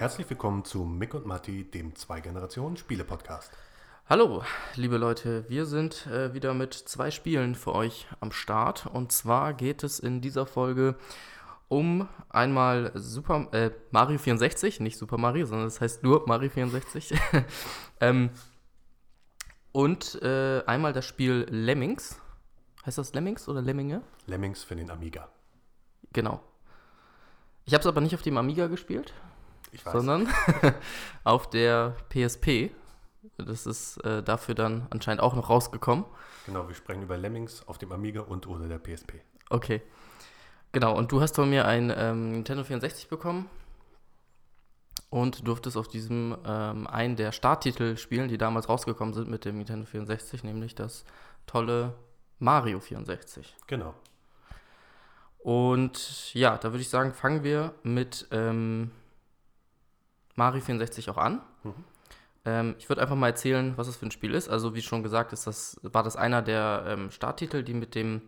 Herzlich willkommen zu Mick und Matti, dem Zwei-Generationen-Spiele-Podcast. Hallo, liebe Leute, wir sind äh, wieder mit zwei Spielen für euch am Start. Und zwar geht es in dieser Folge um einmal Super äh, Mario 64, nicht Super Mario, sondern es das heißt nur Mario 64. ähm, und äh, einmal das Spiel Lemmings. Heißt das Lemmings oder Lemminge? Lemmings für den Amiga. Genau. Ich habe es aber nicht auf dem Amiga gespielt, sondern auf der PSP. Das ist äh, dafür dann anscheinend auch noch rausgekommen. Genau, wir sprechen über Lemmings auf dem Amiga und oder der PSP. Okay. Genau, und du hast von mir ein ähm, Nintendo 64 bekommen und durftest auf diesem ähm, einen der Starttitel spielen, die damals rausgekommen sind mit dem Nintendo 64, nämlich das tolle Mario 64. Genau. Und ja, da würde ich sagen, fangen wir mit ähm, Mario 64 auch an. Mhm. Ähm, ich würde einfach mal erzählen, was das für ein Spiel ist. Also wie schon gesagt, ist das, war das einer der ähm, Starttitel, die mit dem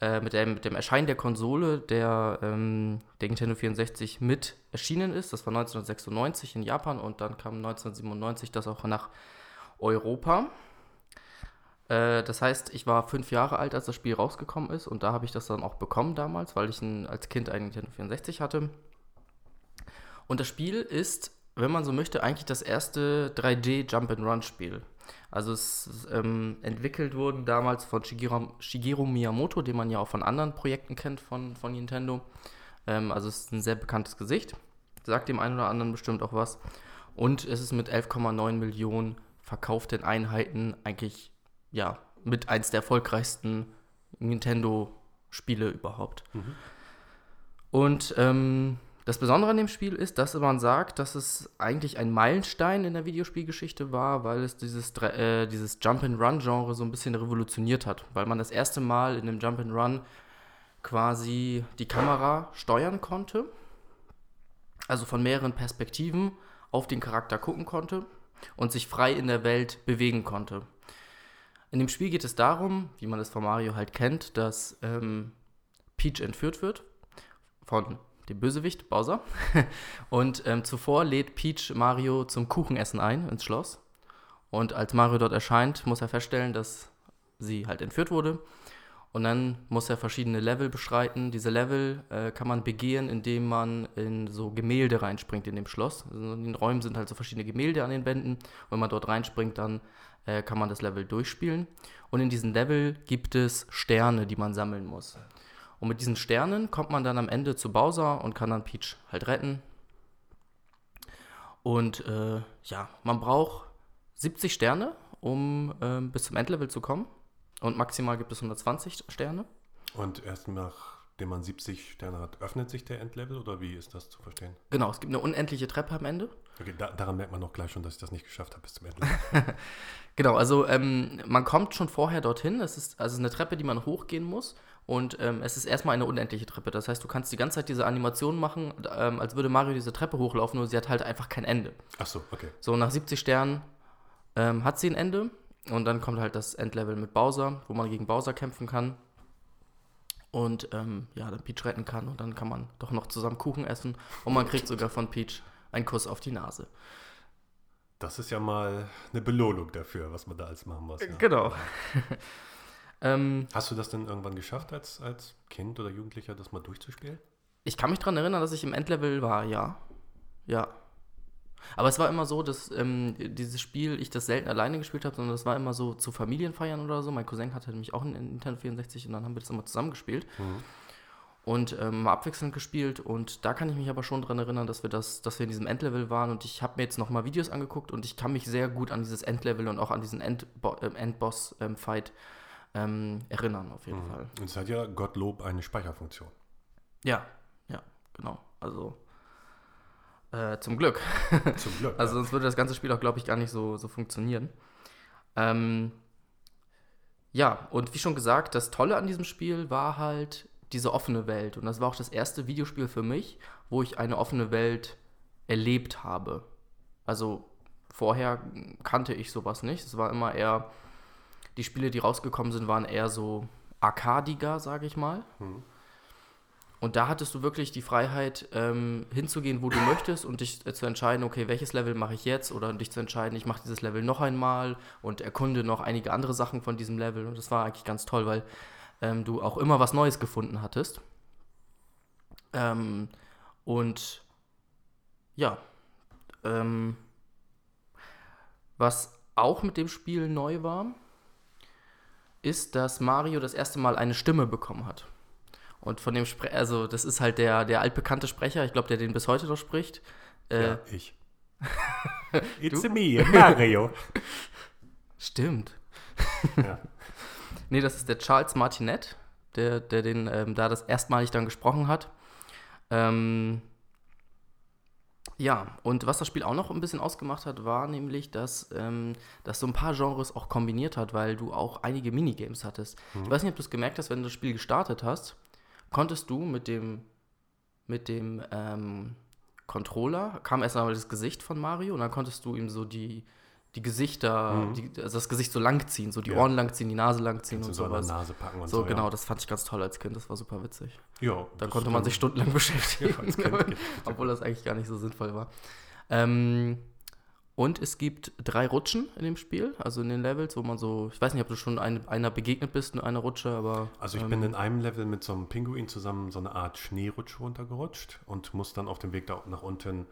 äh, mit, dem, mit dem Erscheinen der Konsole der, ähm, der Nintendo 64 mit erschienen ist. Das war 1996 in Japan und dann kam 1997 das auch nach Europa. Äh, das heißt, ich war fünf Jahre alt, als das Spiel rausgekommen ist und da habe ich das dann auch bekommen damals, weil ich ein, als Kind einen Nintendo 64 hatte. Und das Spiel ist, wenn man so möchte, eigentlich das erste 3D Jump-and-Run-Spiel. Also es ist ähm, entwickelt wurden damals von Shigeru, Shigeru, Miyamoto, den man ja auch von anderen Projekten kennt von, von Nintendo. Ähm, also es ist ein sehr bekanntes Gesicht. Sagt dem einen oder anderen bestimmt auch was. Und es ist mit 11,9 Millionen verkauften Einheiten eigentlich ja mit eins der erfolgreichsten Nintendo-Spiele überhaupt. Mhm. Und ähm, das Besondere an dem Spiel ist, dass man sagt, dass es eigentlich ein Meilenstein in der Videospielgeschichte war, weil es dieses, äh, dieses Jump-and-Run-Genre so ein bisschen revolutioniert hat. Weil man das erste Mal in dem Jump-and-Run quasi die Kamera steuern konnte. Also von mehreren Perspektiven auf den Charakter gucken konnte und sich frei in der Welt bewegen konnte. In dem Spiel geht es darum, wie man es von Mario halt kennt, dass ähm, Peach entführt wird von dem Bösewicht, Bowser. Und ähm, zuvor lädt Peach Mario zum Kuchenessen ein ins Schloss. Und als Mario dort erscheint, muss er feststellen, dass sie halt entführt wurde. Und dann muss er verschiedene Level beschreiten. Diese Level äh, kann man begehen, indem man in so Gemälde reinspringt in dem Schloss. Also in den Räumen sind halt so verschiedene Gemälde an den Wänden. Und wenn man dort reinspringt, dann äh, kann man das Level durchspielen. Und in diesen Level gibt es Sterne, die man sammeln muss. Und mit diesen Sternen kommt man dann am Ende zu Bowser und kann dann Peach halt retten. Und äh, ja, man braucht 70 Sterne, um äh, bis zum Endlevel zu kommen. Und maximal gibt es 120 Sterne. Und erst nachdem man 70 Sterne hat, öffnet sich der Endlevel oder wie ist das zu verstehen? Genau, es gibt eine unendliche Treppe am Ende. Okay, da, daran merkt man auch gleich schon, dass ich das nicht geschafft habe bis zum Endlevel. genau, also ähm, man kommt schon vorher dorthin. Es ist also eine Treppe, die man hochgehen muss. Und ähm, es ist erstmal eine unendliche Treppe. Das heißt, du kannst die ganze Zeit diese Animation machen, ähm, als würde Mario diese Treppe hochlaufen, nur sie hat halt einfach kein Ende. Ach so, okay. So, nach 70 Sternen ähm, hat sie ein Ende. Und dann kommt halt das Endlevel mit Bowser, wo man gegen Bowser kämpfen kann. Und ähm, ja, dann Peach retten kann. Und dann kann man doch noch zusammen Kuchen essen. Und man kriegt sogar von Peach einen Kuss auf die Nase. Das ist ja mal eine Belohnung dafür, was man da alles machen muss. Ne? Genau. Ähm, Hast du das denn irgendwann geschafft, als, als Kind oder Jugendlicher das mal durchzuspielen? Ich kann mich daran erinnern, dass ich im Endlevel war, ja. Ja. Aber es war immer so, dass ähm, dieses Spiel ich das selten alleine gespielt habe, sondern das war immer so zu Familienfeiern oder so. Mein Cousin hatte nämlich auch einen Nintendo 64 und dann haben wir das immer zusammen gespielt. Mhm. Und ähm, abwechselnd gespielt. Und da kann ich mich aber schon daran erinnern, dass wir das, dass wir in diesem Endlevel waren. Und ich habe mir jetzt nochmal Videos angeguckt und ich kann mich sehr gut an dieses Endlevel und auch an diesen äh, Endboss-Fight ähm, ähm, erinnern, auf jeden mhm. Fall. Und es hat ja Gottlob eine Speicherfunktion. Ja, ja, genau. Also äh, zum Glück. Zum Glück. also sonst würde das ganze Spiel auch, glaube ich, gar nicht so, so funktionieren. Ähm, ja, und wie schon gesagt, das Tolle an diesem Spiel war halt diese offene Welt. Und das war auch das erste Videospiel für mich, wo ich eine offene Welt erlebt habe. Also vorher kannte ich sowas nicht. Es war immer eher die Spiele, die rausgekommen sind, waren eher so arkadiger, sage ich mal. Mhm. und da hattest du wirklich die Freiheit, ähm, hinzugehen, wo du möchtest und dich äh, zu entscheiden, okay, welches Level mache ich jetzt oder dich zu entscheiden, ich mache dieses Level noch einmal und erkunde noch einige andere Sachen von diesem Level. Und das war eigentlich ganz toll, weil ähm, du auch immer was Neues gefunden hattest. Ähm, und ja, ähm, was auch mit dem Spiel neu war, ist, dass Mario das erste Mal eine Stimme bekommen hat. Und von dem Sprecher, also das ist halt der, der altbekannte Sprecher, ich glaube, der den bis heute noch spricht. Äh, ja, ich. It's me, Mario. Stimmt. Ja. nee, das ist der Charles Martinet, der, der den ähm, da das erstmalig dann gesprochen hat. Ähm, ja, und was das Spiel auch noch ein bisschen ausgemacht hat, war nämlich, dass ähm, das so ein paar Genres auch kombiniert hat, weil du auch einige Minigames hattest. Mhm. Ich weiß nicht, ob du es gemerkt hast, wenn du das Spiel gestartet hast, konntest du mit dem, mit dem ähm, Controller, kam erst einmal das Gesicht von Mario und dann konntest du ihm so die, die Gesichter, mhm. die, also das Gesicht so lang ziehen, so die ja. Ohren lang ziehen, die Nase lang ziehen und sowas. So Nase packen und so. So, genau, ja. das fand ich ganz toll als Kind, das war super witzig. Ja. Da konnte man sich stundenlang beschäftigen, ja, obwohl das eigentlich gar nicht so sinnvoll war. Ähm, und es gibt drei Rutschen in dem Spiel, also in den Levels, wo man so, ich weiß nicht, ob du schon ein, einer begegnet bist in einer Rutsche, aber. Also ich ähm, bin in einem Level mit so einem Pinguin zusammen so eine Art Schneerutsche runtergerutscht und muss dann auf dem Weg da nach unten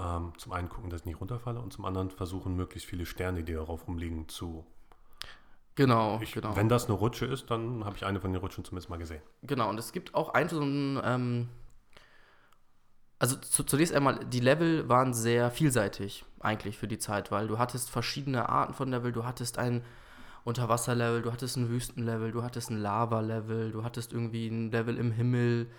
ähm, zum einen gucken, dass ich nicht runterfalle und zum anderen versuchen, möglichst viele Sterne, die darauf rumliegen, zu. Genau, ich, genau. Wenn das eine Rutsche ist, dann habe ich eine von den Rutschen zumindest mal gesehen. Genau, und es gibt auch einen so einen. Ähm, also zu, zunächst einmal, die Level waren sehr vielseitig eigentlich für die Zeit, weil du hattest verschiedene Arten von Level, du hattest ein Unterwasserlevel, du hattest ein Wüstenlevel, du hattest ein Lava-Level, du hattest irgendwie ein Level im Himmel,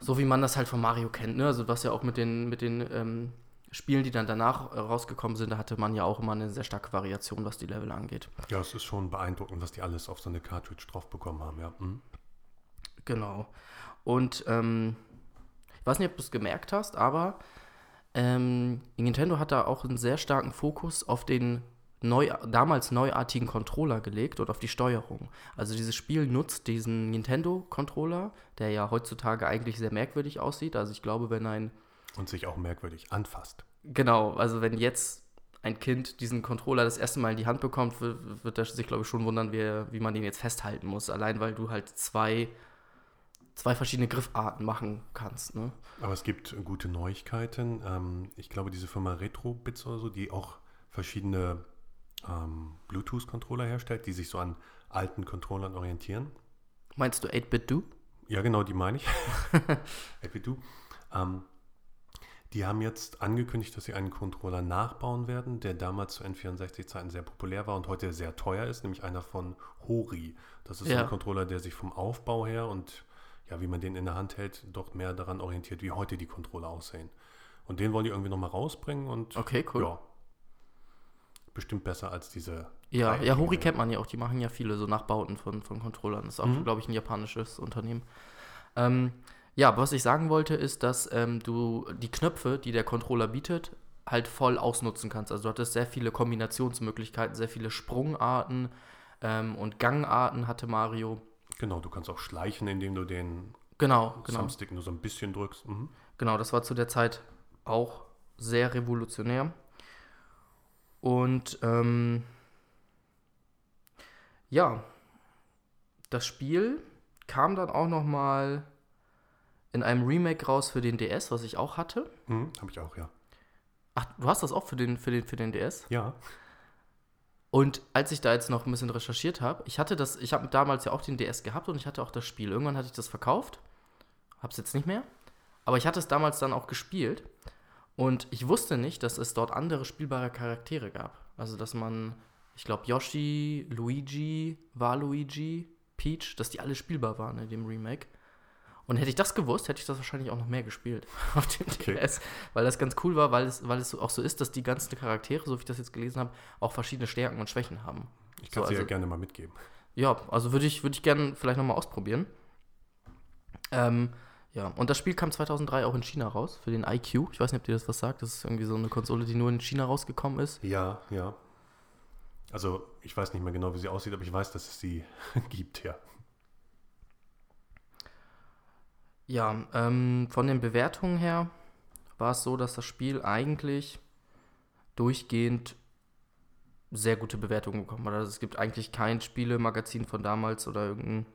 so wie man das halt von Mario kennt, ne? Also was ja auch mit den, mit den ähm, Spielen, die dann danach äh, rausgekommen sind, da hatte man ja auch immer eine sehr starke Variation, was die Level angeht. Ja, es ist schon beeindruckend, was die alles auf so eine Cartridge drauf bekommen haben, ja. Mhm. Genau. Und ähm, ich weiß nicht, ob du es gemerkt hast, aber ähm, Nintendo hat da auch einen sehr starken Fokus auf den neu, damals neuartigen Controller gelegt und auf die Steuerung. Also dieses Spiel nutzt diesen Nintendo-Controller, der ja heutzutage eigentlich sehr merkwürdig aussieht. Also ich glaube, wenn ein... Und sich auch merkwürdig anfasst. Genau, also wenn jetzt ein Kind diesen Controller das erste Mal in die Hand bekommt, wird, wird er sich, glaube ich, schon wundern, wie, wie man den jetzt festhalten muss. Allein weil du halt zwei zwei verschiedene Griffarten machen kannst. Ne? Aber es gibt gute Neuigkeiten. Ähm, ich glaube, diese Firma Retrobits oder so, die auch verschiedene ähm, Bluetooth-Controller herstellt, die sich so an alten Controllern orientieren. Meinst du 8-Bit-Do? Ja, genau, die meine ich. 8-Bit-Do. Ähm, die haben jetzt angekündigt, dass sie einen Controller nachbauen werden, der damals zu N64-Zeiten sehr populär war und heute sehr teuer ist, nämlich einer von Hori. Das ist ja. ein Controller, der sich vom Aufbau her und ja, wie man den in der Hand hält, doch mehr daran orientiert, wie heute die Controller aussehen. Und den wollen die irgendwie nochmal rausbringen und okay, cool. ja, bestimmt besser als diese. Ja, ja, Hori kennt man ja auch, die machen ja viele so Nachbauten von, von Controllern. Das ist auch, mhm. glaube ich, ein japanisches Unternehmen. Ähm, ja, was ich sagen wollte, ist, dass ähm, du die Knöpfe, die der Controller bietet, halt voll ausnutzen kannst. Also du hattest sehr viele Kombinationsmöglichkeiten, sehr viele Sprungarten ähm, und Gangarten hatte Mario. Genau, du kannst auch schleichen, indem du den genau, genau. Thumbstick nur so ein bisschen drückst. Mhm. Genau, das war zu der Zeit auch sehr revolutionär. Und ähm, ja, das Spiel kam dann auch noch mal in einem Remake raus für den DS, was ich auch hatte. Mhm, Habe ich auch, ja. Ach, du hast das auch für den, für den, für den DS? Ja. Und als ich da jetzt noch ein bisschen recherchiert habe, ich hatte das, ich habe damals ja auch den DS gehabt und ich hatte auch das Spiel. Irgendwann hatte ich das verkauft, habe es jetzt nicht mehr, aber ich hatte es damals dann auch gespielt und ich wusste nicht, dass es dort andere spielbare Charaktere gab. Also dass man, ich glaube Yoshi, Luigi, Waluigi, Peach, dass die alle spielbar waren in dem Remake. Und hätte ich das gewusst, hätte ich das wahrscheinlich auch noch mehr gespielt auf dem okay. DS. Weil das ganz cool war, weil es, weil es auch so ist, dass die ganzen Charaktere, so wie ich das jetzt gelesen habe, auch verschiedene Stärken und Schwächen haben. Ich kann so, sie also, ja gerne mal mitgeben. Ja, also würde ich, würd ich gerne vielleicht nochmal ausprobieren. Ähm, ja, und das Spiel kam 2003 auch in China raus, für den IQ. Ich weiß nicht, ob dir das was sagt. Das ist irgendwie so eine Konsole, die nur in China rausgekommen ist. Ja, ja. Also, ich weiß nicht mehr genau, wie sie aussieht, aber ich weiß, dass es sie gibt, ja. Ja, ähm, von den Bewertungen her war es so, dass das Spiel eigentlich durchgehend sehr gute Bewertungen bekommen hat. Also es gibt eigentlich kein Spielemagazin von damals oder irgendein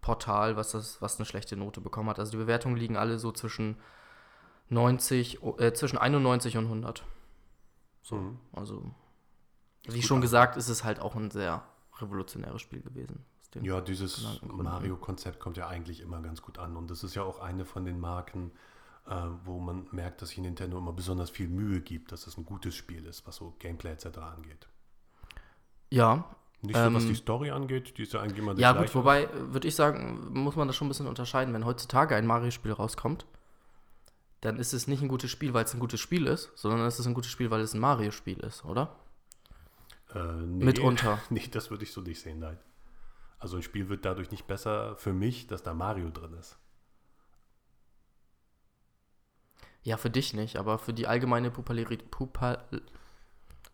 Portal, was, das, was eine schlechte Note bekommen hat. Also die Bewertungen liegen alle so zwischen 90, äh, zwischen 91 und 100. So, Mhm. also wie schon gesagt, ist es halt auch ein sehr revolutionäres Spiel gewesen. Ja, dieses. Mario-Konzept kommt ja eigentlich immer ganz gut an. Und das ist ja auch eine von den Marken, äh, wo man merkt, dass sich Nintendo immer besonders viel Mühe gibt, dass es ein gutes Spiel ist, was so Gameplay etc. angeht. Ja, Nicht so, was Ähm, die Story angeht, die ist ja eigentlich immer die Ja, gut, wobei, würde ich sagen, muss man das schon ein bisschen unterscheiden. Wenn heutzutage ein Mario-Spiel rauskommt, dann ist es nicht ein gutes Spiel, weil es ein gutes Spiel ist, sondern es ist ein gutes Spiel, weil es ein Mario-Spiel ist, oder? Äh, nee, Mitunter. Nee, das würde ich so nicht sehen, nein. Also ein Spiel wird dadurch nicht besser für mich, dass da Mario drin ist. Ja, für dich nicht, aber für die allgemeine Popularität,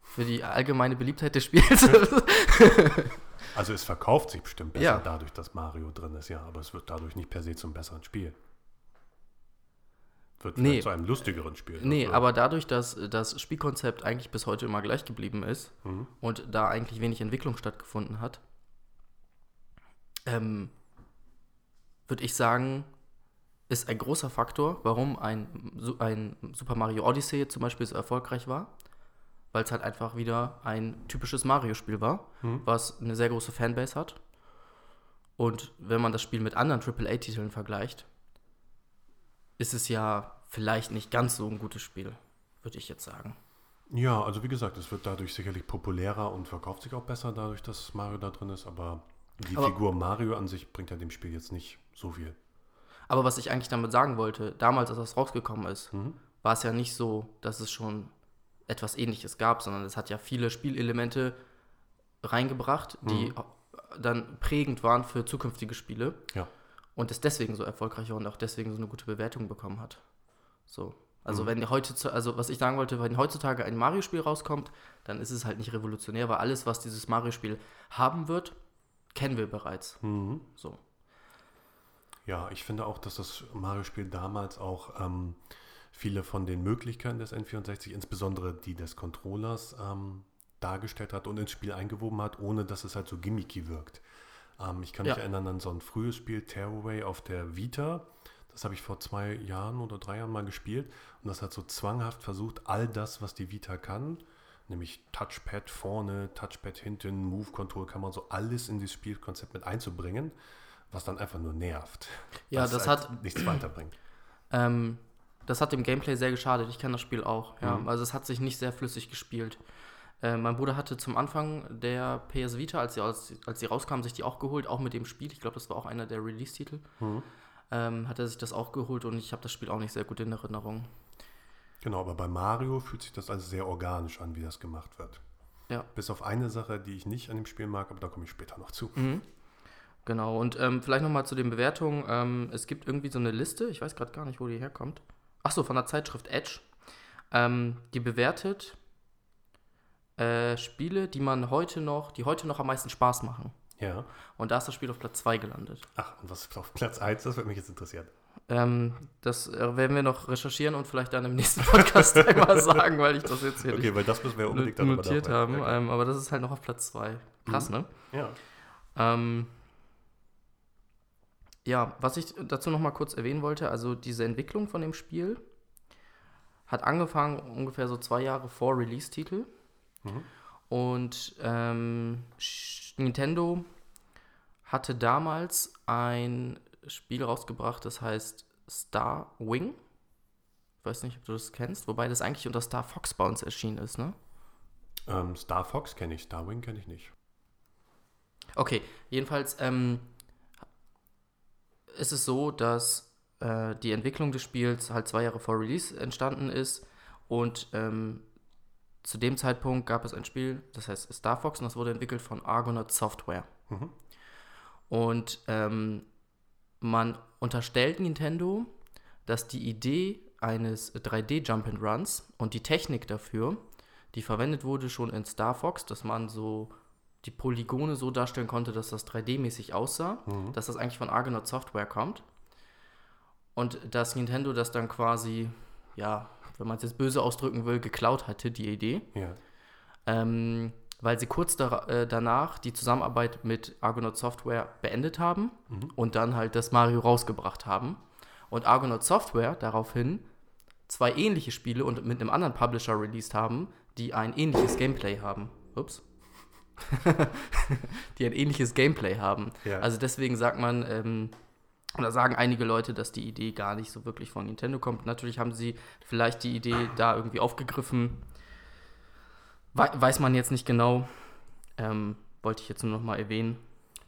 für die allgemeine Beliebtheit des Spiels. Also es verkauft sich bestimmt besser Ja. dadurch, dass Mario drin ist, ja, aber es wird dadurch nicht per se zum besseren Spiel. Wird Nee. zu einem lustigeren Spiel. nee, Also, aber dadurch, dass das Spielkonzept eigentlich bis heute immer gleich geblieben ist Mhm. und da eigentlich wenig Entwicklung stattgefunden hat, ähm, würde ich sagen, ist ein großer Faktor, warum ein, ein Super Mario Odyssey zum Beispiel so erfolgreich war, weil es halt einfach wieder ein typisches Mario-Spiel war, Mhm. was eine sehr große Fanbase hat. Und wenn man das Spiel mit anderen AAA-Titeln vergleicht, ist es ja vielleicht nicht ganz so ein gutes Spiel, würde ich jetzt sagen. Ja, also wie gesagt, es wird dadurch sicherlich populärer und verkauft sich auch besser, dadurch, dass Mario da drin ist, aber die Aber- Figur Mario an sich bringt ja dem Spiel jetzt nicht so viel. Aber was ich eigentlich damit sagen wollte, damals, als das rausgekommen ist, Mhm. war es ja nicht so, dass es schon etwas ähnliches gab, sondern es hat ja viele Spielelemente reingebracht, die dann prägend waren für zukünftige Spiele Ja. und es deswegen so erfolgreich war und auch deswegen so eine gute Bewertung bekommen hat. So. Also Mhm. wenn heutzutage, also was ich sagen wollte, wenn heutzutage ein Mario-Spiel rauskommt, dann ist es halt nicht revolutionär, weil alles, was dieses Mario-Spiel haben wird, kennen wir bereits. Mhm. So. Ja, ich finde auch, dass das Mario-Spiel damals auch ähm, viele von den Möglichkeiten des N64, insbesondere die des Controllers, ähm, dargestellt hat und ins Spiel eingewoben hat, ohne dass es halt so gimmicky wirkt. Ähm, ich kann mich Ja. erinnern an so ein frühes Spiel, Tearaway auf der Vita. Das habe ich vor zwei Jahren oder drei Jahren mal gespielt und das hat so zwanghaft versucht, all das, was die Vita kann, nämlich Touchpad vorne, Touchpad hinten, Move-Control, kann man so alles in dieses Spielkonzept mit einzubringen, was dann einfach nur nervt. Ja, das halt hat- nichts weiterbringt. Ähm, das hat dem Gameplay sehr geschadet. Ich kenne das Spiel auch. Ja. Mhm. Also es hat sich nicht sehr flüssig gespielt. Äh, mein Bruder hatte zum Anfang der PS Vita, als sie, als, als sie rauskam, sich die auch geholt, auch mit dem Spiel. Ich glaube, das war auch einer der Release-Titel. Mhm. Ähm, hat er sich das auch geholt und ich habe das Spiel auch nicht sehr gut in Erinnerung. Genau, aber bei Mario fühlt sich das alles sehr organisch an, wie das gemacht wird. Ja. Bis auf eine Sache, die ich nicht an dem Spiel mag, aber da komme ich später noch zu. Mhm. Genau, und ähm, vielleicht nochmal zu den Bewertungen. Ähm, es gibt irgendwie so eine Liste, ich weiß gerade gar nicht, wo die herkommt. Achso, von der Zeitschrift Edge. Ähm, die bewertet äh, Spiele, die man heute noch, die heute noch am meisten Spaß machen. Ja. Und da ist das Spiel auf Platz 2 gelandet. Ach, und was ist auf Platz 1? Das würde mich jetzt interessieren. Ähm, das äh, werden wir noch recherchieren und vielleicht dann im nächsten Podcast einmal sagen, weil ich das jetzt hier Okay, weil das müssen wir unbedingt darüber notiert haben. nachdenken. Ähm, aber das ist halt noch auf Platz 2. Krass, ne? Ja. Ähm, ja, was ich dazu noch mal kurz erwähnen wollte, also diese Entwicklung von dem Spiel hat angefangen ungefähr so zwei Jahre vor Release-Titel. Mhm. Und ähm, Nintendo hatte damals ein Spiel rausgebracht, das heißt Star Wing. Ich weiß nicht, ob du das kennst, wobei das eigentlich unter Star Fox bei uns erschienen ist, ne? Ähm, Star Fox kenne ich, Starwing kenne ich nicht. Okay, jedenfalls ähm, ist es so, dass äh, die Entwicklung des Spiels halt zwei Jahre vor Release entstanden ist und ähm, zu dem Zeitpunkt gab es ein Spiel, das heißt Star Fox und das wurde entwickelt von Argonaut Software. Mhm. Und ähm, man unterstellt Nintendo, dass die Idee eines 3D Jump and Runs und die Technik dafür, die verwendet wurde schon in Star Fox, dass man so die Polygone so darstellen konnte, dass das 3D-mäßig aussah, Mhm. dass das eigentlich von Argonaut Software kommt. Und dass Nintendo das dann quasi, ja, wenn man es jetzt böse ausdrücken will, geklaut hatte, die Idee. Ja. Ähm, weil sie kurz da, äh, danach die Zusammenarbeit mit Argonaut Software beendet haben und dann halt das Mario rausgebracht haben. Und Argonaut Software daraufhin zwei ähnliche Spiele und mit einem anderen Publisher released haben, die ein ähnliches Gameplay haben. Ups. die ein ähnliches Gameplay haben. Ja. Also deswegen sagt man, ähm, oder sagen einige Leute, dass die Idee gar nicht so wirklich von Nintendo kommt. Natürlich haben sie vielleicht die Idee da irgendwie aufgegriffen. Wei- weiß man jetzt nicht genau. Ähm, wollte ich jetzt nur noch mal erwähnen.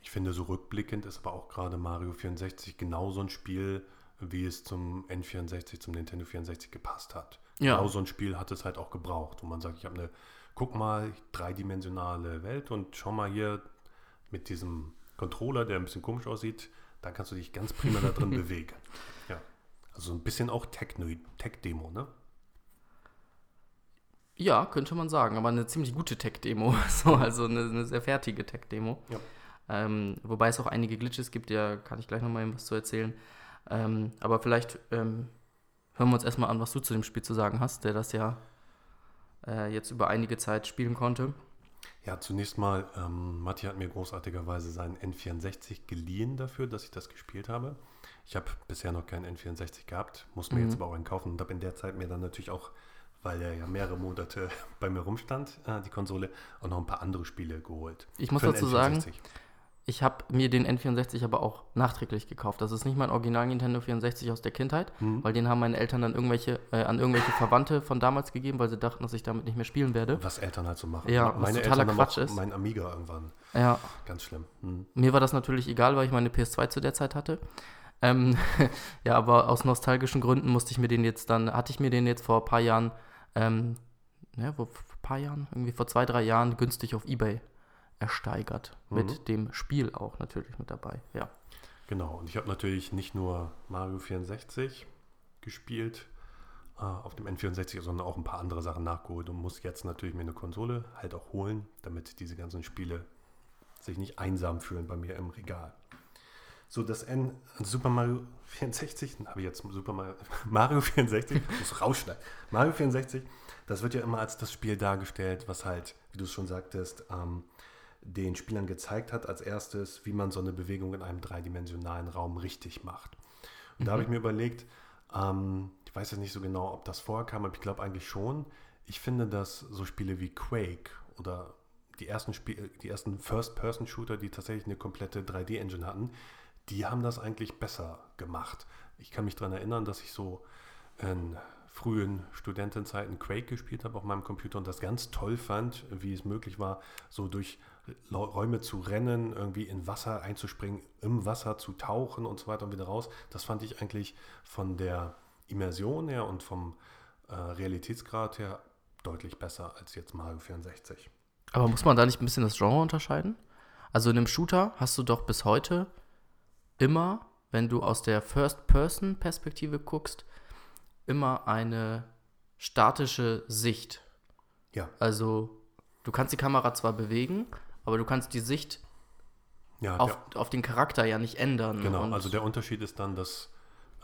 Ich finde, so rückblickend ist aber auch gerade Mario 64 genau so ein Spiel, wie es zum N64, zum Nintendo 64 gepasst hat. Ja. Genau so ein Spiel hat es halt auch gebraucht, wo man sagt, ich habe eine, guck mal, dreidimensionale Welt und schau mal hier mit diesem Controller, der ein bisschen komisch aussieht, da kannst du dich ganz prima da drin bewegen. Ja. Also ein bisschen auch Tech-Demo, ne? Ja, könnte man sagen, aber eine ziemlich gute Tech-Demo. So, also eine, eine sehr fertige Tech-Demo. Ja. Ähm, wobei es auch einige Glitches gibt, ja, kann ich gleich nochmal eben was zu erzählen. Ähm, aber vielleicht ähm, hören wir uns erstmal an, was du zu dem Spiel zu sagen hast, der das ja äh, jetzt über einige Zeit spielen konnte. Ja, zunächst mal, ähm, Matti hat mir großartigerweise seinen N64 geliehen dafür, dass ich das gespielt habe. Ich habe bisher noch keinen N64 gehabt, muss mir Mhm. jetzt aber auch einen kaufen und habe in der Zeit mir dann natürlich auch, weil er ja mehrere Monate bei mir rumstand, äh, die Konsole, auch noch ein paar andere Spiele geholt. Ich muss dazu sagen, N64. Ich habe mir den N64 aber auch nachträglich gekauft. Das ist nicht mein Original Nintendo 64 aus der Kindheit, Mhm. weil den haben meine Eltern dann irgendwelche, äh, an irgendwelche Verwandte von damals gegeben, weil sie dachten, dass ich damit nicht mehr spielen werde. Was Eltern halt so machen. Ja, was totaler haben Quatsch auch ist. Mein Amiga irgendwann. Ja, Ganz schlimm. Mhm. mir war das natürlich egal, weil ich meine PS2 zu der Zeit hatte. Ähm, ja, aber aus nostalgischen Gründen musste ich mir den jetzt dann, hatte ich mir den jetzt vor ein paar Jahren, ähm, ja, wo, vor ein paar Jahren, irgendwie vor zwei, drei Jahren günstig auf Ebay ersteigert. Mhm. Mit dem Spiel auch natürlich mit dabei, ja. Genau, und ich habe natürlich nicht nur Mario 64 gespielt äh, auf dem N64, sondern auch ein paar andere Sachen nachgeholt und muss jetzt natürlich mir eine Konsole halt auch holen, damit diese ganzen Spiele sich nicht einsam fühlen bei mir im Regal. So, das N Super Mario 64, habe ich jetzt Super Mario, Mario 64, muss rausschneiden. Mario 64, das wird ja immer als das Spiel dargestellt, was halt, wie du es schon sagtest, ähm, den Spielern gezeigt hat als erstes, wie man so eine Bewegung in einem dreidimensionalen Raum richtig macht. Und da habe ich mir überlegt, ähm, ich weiß jetzt nicht so genau, ob das vorkam, aber ich glaube eigentlich schon. Ich finde, dass so Spiele wie Quake oder die ersten, Spiel, die ersten First-Person-Shooter, die tatsächlich eine komplette 3D-Engine hatten, die haben das eigentlich besser gemacht. Ich kann mich daran erinnern, dass ich so in frühen Studentenzeiten Quake gespielt habe auf meinem Computer und das ganz toll fand, wie es möglich war, so durch Räume zu rennen, irgendwie in Wasser einzuspringen, im Wasser zu tauchen und so weiter und wieder raus. Das fand ich eigentlich von der Immersion her und vom äh, Realitätsgrad her deutlich besser als jetzt Mario 64. Aber muss man da nicht ein bisschen das Genre unterscheiden? Also in einem Shooter hast du doch bis heute immer, wenn du aus der First-Person-Perspektive guckst, immer eine statische Sicht. Ja, Also du kannst die Kamera zwar bewegen, aber du kannst die Sicht ja auf, auf den Charakter ja nicht ändern. Genau, also der Unterschied ist dann, dass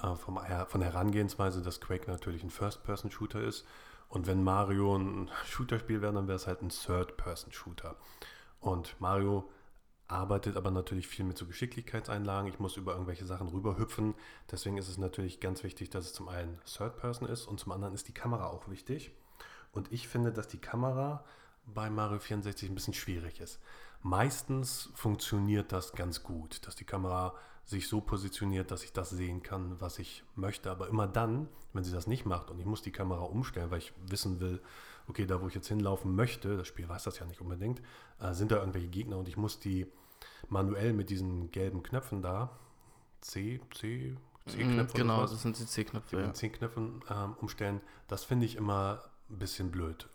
äh, vom, her- von der Herangehensweise, dass Quake natürlich ein First-Person-Shooter ist. Und wenn Mario ein Shooter-Spiel wäre, dann wäre es halt ein Third-Person-Shooter. Und Mario arbeitet aber natürlich viel mit so Geschicklichkeitseinlagen. Ich muss über irgendwelche Sachen rüberhüpfen. Deswegen ist es natürlich ganz wichtig, dass es zum einen Third-Person ist und zum anderen ist die Kamera auch wichtig. Und ich finde, dass die Kamera bei Mario 64 ein bisschen schwierig ist. Meistens funktioniert das ganz gut, dass die Kamera sich so positioniert, dass ich das sehen kann, was ich möchte. Aber immer dann, wenn sie das nicht macht und ich muss die Kamera umstellen, weil ich wissen will, okay, da wo ich jetzt hinlaufen möchte, das Spiel weiß das ja nicht unbedingt, äh, sind da irgendwelche Gegner und ich muss die manuell mit diesen gelben Knöpfen da, C, C, C-Knöpfe Mm, genau, das sind die C-Knöpfe. Ja. den zehn Knöpfen ähm, umstellen, das finde ich immer ein bisschen blöd,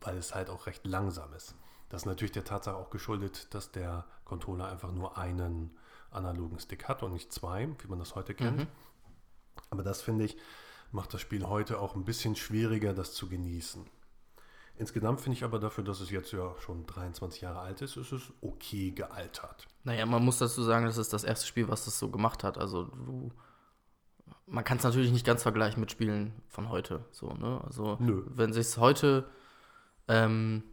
weil es halt auch recht langsam ist. Das ist natürlich der Tatsache auch geschuldet, dass der Controller einfach nur einen analogen Stick hat und nicht zwei, wie man das heute kennt. Mhm. Aber das finde ich, macht das Spiel heute auch ein bisschen schwieriger, das zu genießen. Insgesamt finde ich aber dafür, dass es jetzt ja schon 23 Jahre alt ist, ist es okay gealtert. Naja, man muss dazu sagen, das ist das erste Spiel, was das so gemacht hat. Also du man kann es natürlich nicht ganz vergleichen mit Spielen von heute. So, ne? Also, Nö. wenn sich es heute, ähm,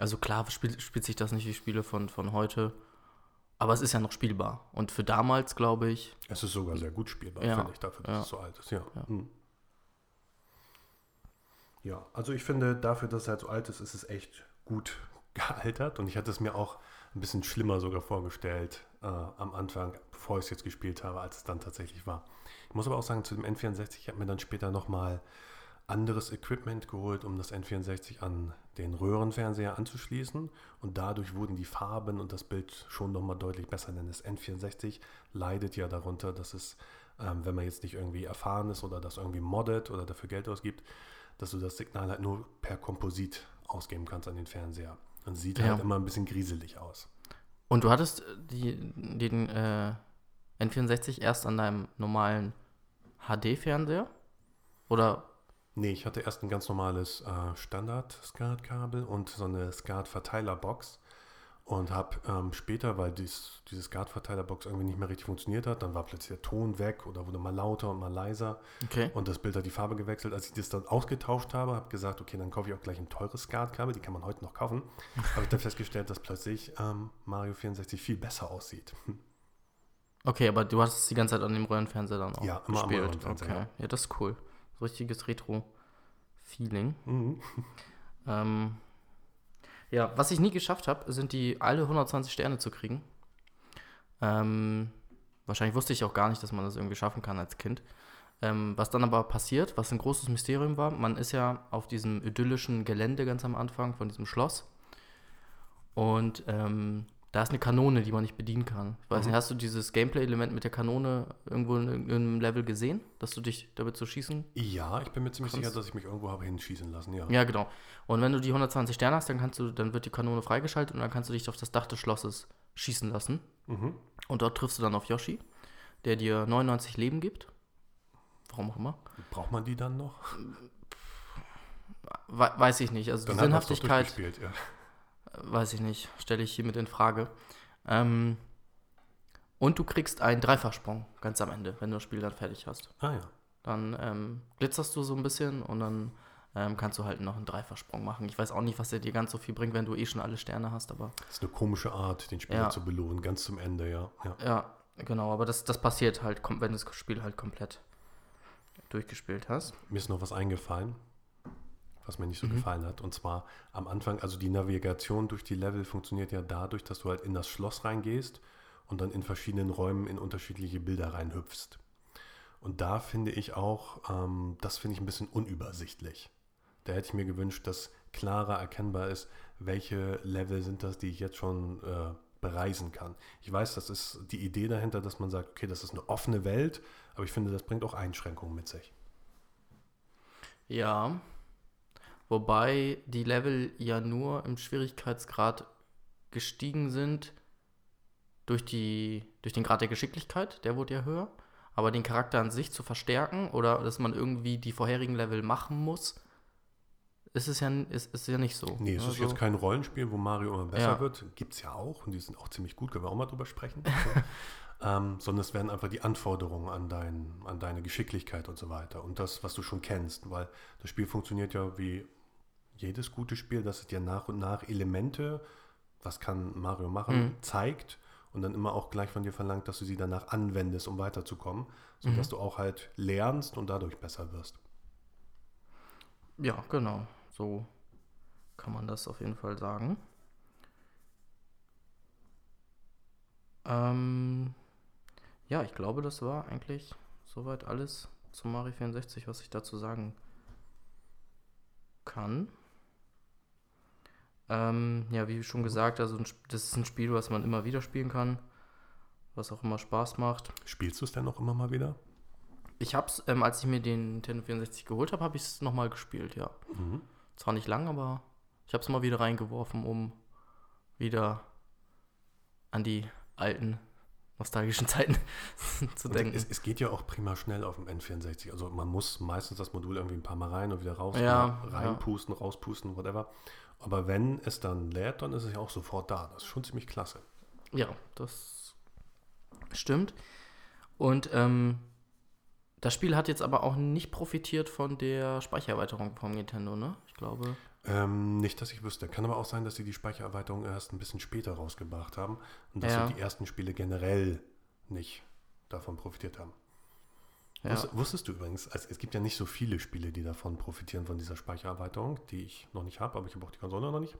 also klar spielt, spielt sich das nicht wie Spiele von, von heute, aber es ist ja noch spielbar. Und für damals, glaube ich, Es ist sogar sehr gut spielbar, Ja, finde ich, dafür, dass ja. es so alt ist. Ja. Ja. Hm. Ja, also ich finde, dafür, dass es halt so alt ist, ist es echt gut gealtert. Und ich hatte es mir auch ein bisschen schlimmer sogar vorgestellt äh, am Anfang, bevor ich es jetzt gespielt habe, als es dann tatsächlich war. Ich muss aber auch sagen, zu dem N64, ich habe mir dann später nochmal anderes Equipment geholt, um das N64 an den Röhrenfernseher anzuschließen. Und dadurch wurden die Farben und das Bild schon nochmal deutlich besser. Denn das N64 leidet ja darunter, dass es, ähm, wenn man jetzt nicht irgendwie erfahren ist oder das irgendwie moddet oder dafür Geld ausgibt, dass du das Signal halt nur per Komposit ausgeben kannst an den Fernseher. Und sieht Ja. halt immer ein bisschen grieselig aus. Und du hattest äh, die, den äh, N64 erst an deinem normalen HD-Fernseher? Oder? Nee, ich hatte erst ein ganz normales äh, Standard-SCART-Kabel und so eine SCART-Verteilerbox und habe ähm, später, weil dies, diese SCART-Verteilerbox irgendwie nicht mehr richtig funktioniert hat, dann war plötzlich der Ton weg oder wurde mal lauter und mal leiser Okay. und das Bild hat die Farbe gewechselt. Als ich das dann ausgetauscht habe, habe gesagt, okay, dann kaufe ich auch gleich ein teures SCART-Kabel, die kann man heute noch kaufen. habe ich dann festgestellt, dass plötzlich ähm, Mario 64 viel besser aussieht. Okay, aber du hast es die ganze Zeit an dem Röhrenfernseher dann auch Ja, immer am gespielt. Röhrenfernseher, okay. Ja, das ist cool. Richtiges Retro-Feeling. Mhm. Ähm, ja, was ich nie geschafft habe, sind die alle 120 Sterne zu kriegen. Ähm, wahrscheinlich wusste ich auch gar nicht, dass man das irgendwie schaffen kann als Kind. Ähm, was dann aber passiert, was ein großes Mysterium war, man ist ja auf diesem idyllischen Gelände ganz am Anfang von diesem Schloss. Und ähm, da ist eine Kanone, die man nicht bedienen kann. Ich weiß Mhm. nicht, hast du dieses Gameplay-Element mit der Kanone irgendwo in irgendeinem Level gesehen, dass du dich damit so schießen Ja, ich bin mir ziemlich Kannst- sicher, dass ich mich irgendwo habe hinschießen lassen, ja. ja, genau. Und wenn du die 120 Sterne hast, dann kannst du, dann wird die Kanone freigeschaltet und dann kannst du dich auf das Dach des Schlosses schießen lassen. Mhm. Und dort triffst du dann auf Yoshi, der dir 99 Leben gibt. Warum auch immer. Braucht man die dann noch? We weiß ich nicht. Also die Dann doch Sinnhaftigkeit, ja. Weiß ich nicht, stelle ich hiermit in Frage. Ähm, und du kriegst einen Dreifachsprung ganz am Ende, wenn du das Spiel dann fertig hast. Ah ja. Dann ähm, glitzerst du so ein bisschen und dann ähm, kannst du halt noch einen Dreifachsprung machen. Ich weiß auch nicht, was der dir ganz so viel bringt, wenn du eh schon alle Sterne hast, aber Das ist eine komische Art, den Spieler Ja. zu belohnen, ganz zum Ende, ja. ja. Ja, genau, aber das, das passiert halt, wenn du das Spiel halt komplett durchgespielt hast. Mir ist noch was eingefallen, was mir nicht so Mhm. gefallen hat. Und zwar am Anfang, also die Navigation durch die Level funktioniert ja dadurch, dass du halt in das Schloss reingehst und dann in verschiedenen Räumen in unterschiedliche Bilder reinhüpfst. Und da finde ich auch, ähm, das finde ich ein bisschen unübersichtlich. Da hätte ich mir gewünscht, dass klarer erkennbar ist, welche Level sind das, die ich jetzt schon äh, bereisen kann. Ich weiß, das ist die Idee dahinter, dass man sagt, okay, das ist eine offene Welt, aber ich finde, das bringt auch Einschränkungen mit sich. Ja, wobei die Level ja nur im Schwierigkeitsgrad gestiegen sind durch, die, durch den Grad der Geschicklichkeit, der wurde ja höher. Aber den Charakter an sich zu verstärken oder dass man irgendwie die vorherigen Level machen muss, ist es ja, ist, ist ja nicht so. Nee, es ist Also- jetzt kein Rollenspiel, wo Mario immer besser Ja. wird. Gibt es ja auch und die sind auch ziemlich gut, können wir auch mal drüber sprechen. ähm, sondern es werden einfach die Anforderungen an, dein, an deine Geschicklichkeit und so weiter und das, was du schon kennst, weil das Spiel funktioniert ja wie jedes gute Spiel, dass es dir nach und nach Elemente, was kann Mario machen, Mhm. zeigt und dann immer auch gleich von dir verlangt, dass du sie danach anwendest, um weiterzukommen, sodass Mhm. du auch halt lernst und dadurch besser wirst. Ja, genau. So kann man das auf jeden Fall sagen. Ähm, ja, ich glaube, das war eigentlich soweit alles zu Mario 64, was ich dazu sagen kann. Ähm, ja, wie schon gesagt, also ein das ist ein Spiel, was man immer wieder spielen kann, was auch immer Spaß macht. Spielst du es denn noch immer mal wieder? Ich hab's, ähm, als ich mir den Nintendo 64 geholt habe, habe ich es nochmal gespielt, ja. Mhm. Zwar nicht lang, aber ich habe es mal wieder reingeworfen, um wieder an die alten nostalgischen Zeiten zu denken. Es, es geht ja auch prima schnell auf dem N64. Also man muss meistens das Modul irgendwie ein paar Mal rein und wieder raus, Ja, reinpusten, rauspusten, whatever. Aber wenn es dann lädt, dann ist es ja auch sofort da. Das ist schon ziemlich klasse. Ja, das stimmt. Und ähm, Das Spiel hat jetzt aber auch nicht profitiert von der Speichererweiterung vom Nintendo, ne? Ich glaube. Ähm, nicht, dass ich wüsste. Kann aber auch sein, dass sie die Speichererweiterung erst ein bisschen später rausgebracht haben und dass Ja. so die ersten Spiele generell nicht davon profitiert haben. Ja. Wus- Wusstest du übrigens, also es gibt ja nicht so viele Spiele, die davon profitieren, von dieser Speichererweiterung, die ich noch nicht habe, aber ich habe auch die Konsole noch nicht.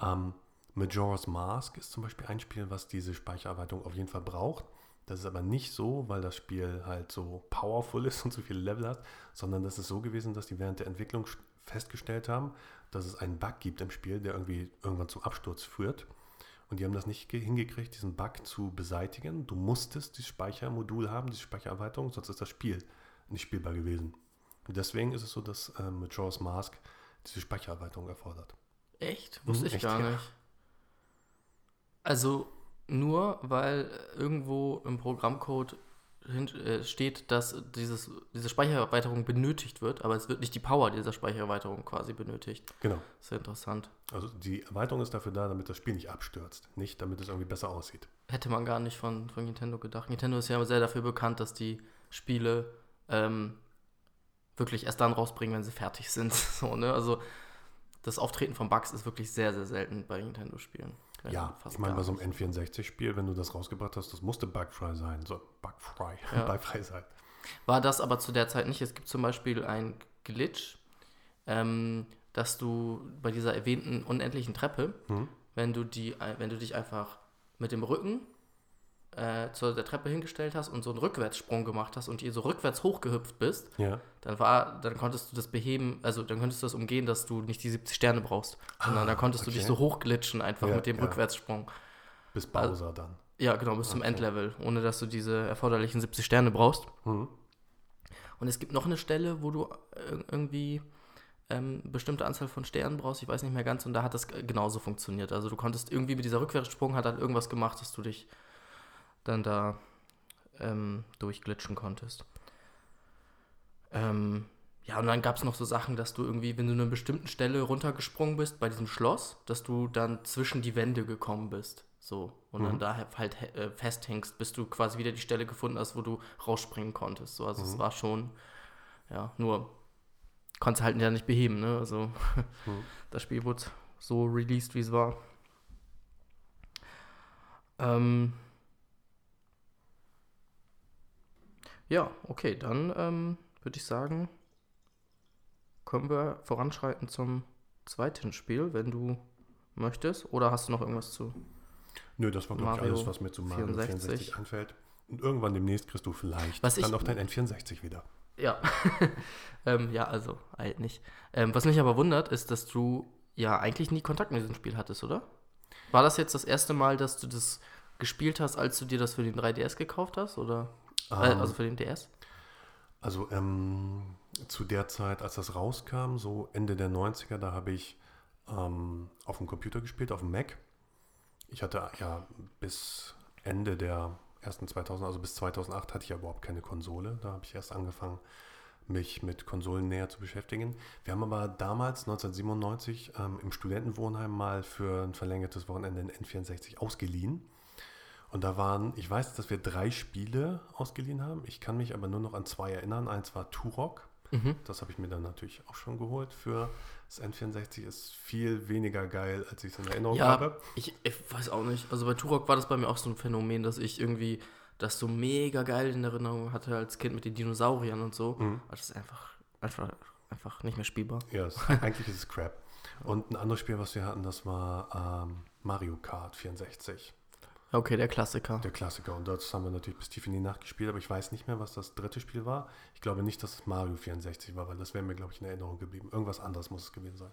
Ähm, Majora's Mask ist zum Beispiel ein Spiel, was diese Speichererweiterung auf jeden Fall braucht. Das ist aber nicht so, weil das Spiel halt so powerful ist und so viele Level hat, sondern das ist so gewesen, dass die während der Entwicklung festgestellt haben, dass es einen Bug gibt im Spiel, der irgendwie irgendwann zum Absturz führt. Und die haben das nicht ge- hingekriegt, diesen Bug zu beseitigen. Du musstest dieses Speichermodul haben, diese Speichererweiterung, sonst ist das Spiel nicht spielbar gewesen. Und deswegen ist es so, dass ähm, Majora's Mask diese Speichererweiterung erfordert. Echt? Wusste Mhm, ich echt, gar ja. nicht. Also nur, weil irgendwo im Programmcode steht, dass dieses, diese Speichererweiterung benötigt wird, aber es wird nicht die Power dieser Speichererweiterung quasi benötigt. Genau. Sehr interessant. Also die Erweiterung ist dafür da, damit das Spiel nicht abstürzt, nicht damit es irgendwie besser aussieht. Hätte man gar nicht von, von Nintendo gedacht. Nintendo ist ja sehr dafür bekannt, dass die Spiele ähm, wirklich erst dann rausbringen, wenn sie fertig sind. So, ne? Also das Auftreten von Bugs ist wirklich sehr, sehr selten bei Nintendo-Spielen. Ja, ich meine, bei so einem N64-Spiel, wenn du das rausgebracht hast, das musste bugfrei sein. So, bugfrei, Ja. bugfrei sein. War das aber zu der Zeit nicht. Es gibt zum Beispiel ein Glitch, ähm, dass du bei dieser erwähnten unendlichen Treppe, Hm? wenn du, die, wenn du dich einfach mit dem Rücken äh, zu der Treppe hingestellt hast und so einen Rückwärtssprung gemacht hast und ihr so rückwärts hochgehüpft bist, Ja. dann war, dann konntest du das beheben, also dann könntest du das umgehen, dass du nicht die 70 Sterne brauchst, sondern dann konntest du dich okay. so hochglitschen einfach Ja, mit dem ja. Rückwärtssprung. Bis Bowser dann. Ja, genau, bis zum Okay. Endlevel, ohne dass du diese erforderlichen 70 Sterne brauchst. Hm? Und es gibt noch eine Stelle, wo du ir- irgendwie ähm, bestimmte Anzahl von Sternen brauchst, ich weiß nicht mehr ganz, und da hat das genauso funktioniert. Also du konntest irgendwie mit dieser Rückwärtssprung hat dann irgendwas gemacht, dass du dich dann da ähm, durchglitschen konntest. Ähm, ja, und dann gab es noch so Sachen, dass du irgendwie, wenn du eine bestimmten Stelle runtergesprungen bist bei diesem Schloss, dass du dann zwischen die Wände gekommen bist. So. Und dann Mhm. da halt äh, festhängst, bis du quasi wieder die Stelle gefunden hast, wo du rausspringen konntest. So, also es Mhm. war schon, ja, nur konntest du halt ja nicht beheben, ne? Also Mhm. das Spiel wurde so released, wie es war. Ähm, ja, okay, dann ähm, würde ich sagen, können wir voranschreiten zum zweiten Spiel, wenn du möchtest. Oder hast du noch irgendwas zu? Nö, das war, glaube ich, alles, was mir zu Mario 64. 64, einfällt. Und irgendwann demnächst kriegst du vielleicht Was ich- dann auch dein N64 wieder. Ja, ähm, ja, also halt nicht. Ähm, was mich aber wundert, ist, dass du ja eigentlich nie Kontakt mit diesem Spiel hattest, oder? War das jetzt das erste Mal, dass du das gespielt hast, als du dir das für den 3DS gekauft hast? Oder? Äh, Ähm, also für den DS? Also ähm, zu der Zeit, als das rauskam, so Ende der 90er, da habe ich ähm, auf dem Computer gespielt, auf dem Mac. Ich hatte ja bis Ende der ersten 2000, also bis 2008 hatte ich ja überhaupt keine Konsole. Da habe ich erst angefangen, mich mit Konsolen näher zu beschäftigen. Wir haben aber damals, 1997, ähm, im Studentenwohnheim mal für ein verlängertes Wochenende ein N64 ausgeliehen. Und da waren, ich weiß, dass wir drei Spiele ausgeliehen haben. Ich kann mich aber nur noch an zwei erinnern. Eins war Turok. Mhm. Das habe ich mir dann natürlich auch schon geholt für das N64. Ist viel weniger geil, als ich es in Erinnerung Ja, habe. Ich, ich weiß auch nicht. Also bei Turok war das bei mir auch so ein Phänomen, dass ich irgendwie das so mega geil in Erinnerung hatte als Kind mit den Dinosauriern und so. Mhm. Aber das ist einfach, einfach, einfach nicht mehr spielbar. Ja, es, eigentlich ist es Crap. Und ein anderes Spiel, was wir hatten, das war ähm, Mario Kart 64. Okay, der Klassiker. Der Klassiker. Und das haben wir natürlich bis tief in die Nacht gespielt, aber ich weiß nicht mehr, was das dritte Spiel war. Ich glaube nicht, dass es Mario 64 war, weil das wäre mir, glaube ich, in Erinnerung geblieben. Irgendwas anderes muss es gewesen sein.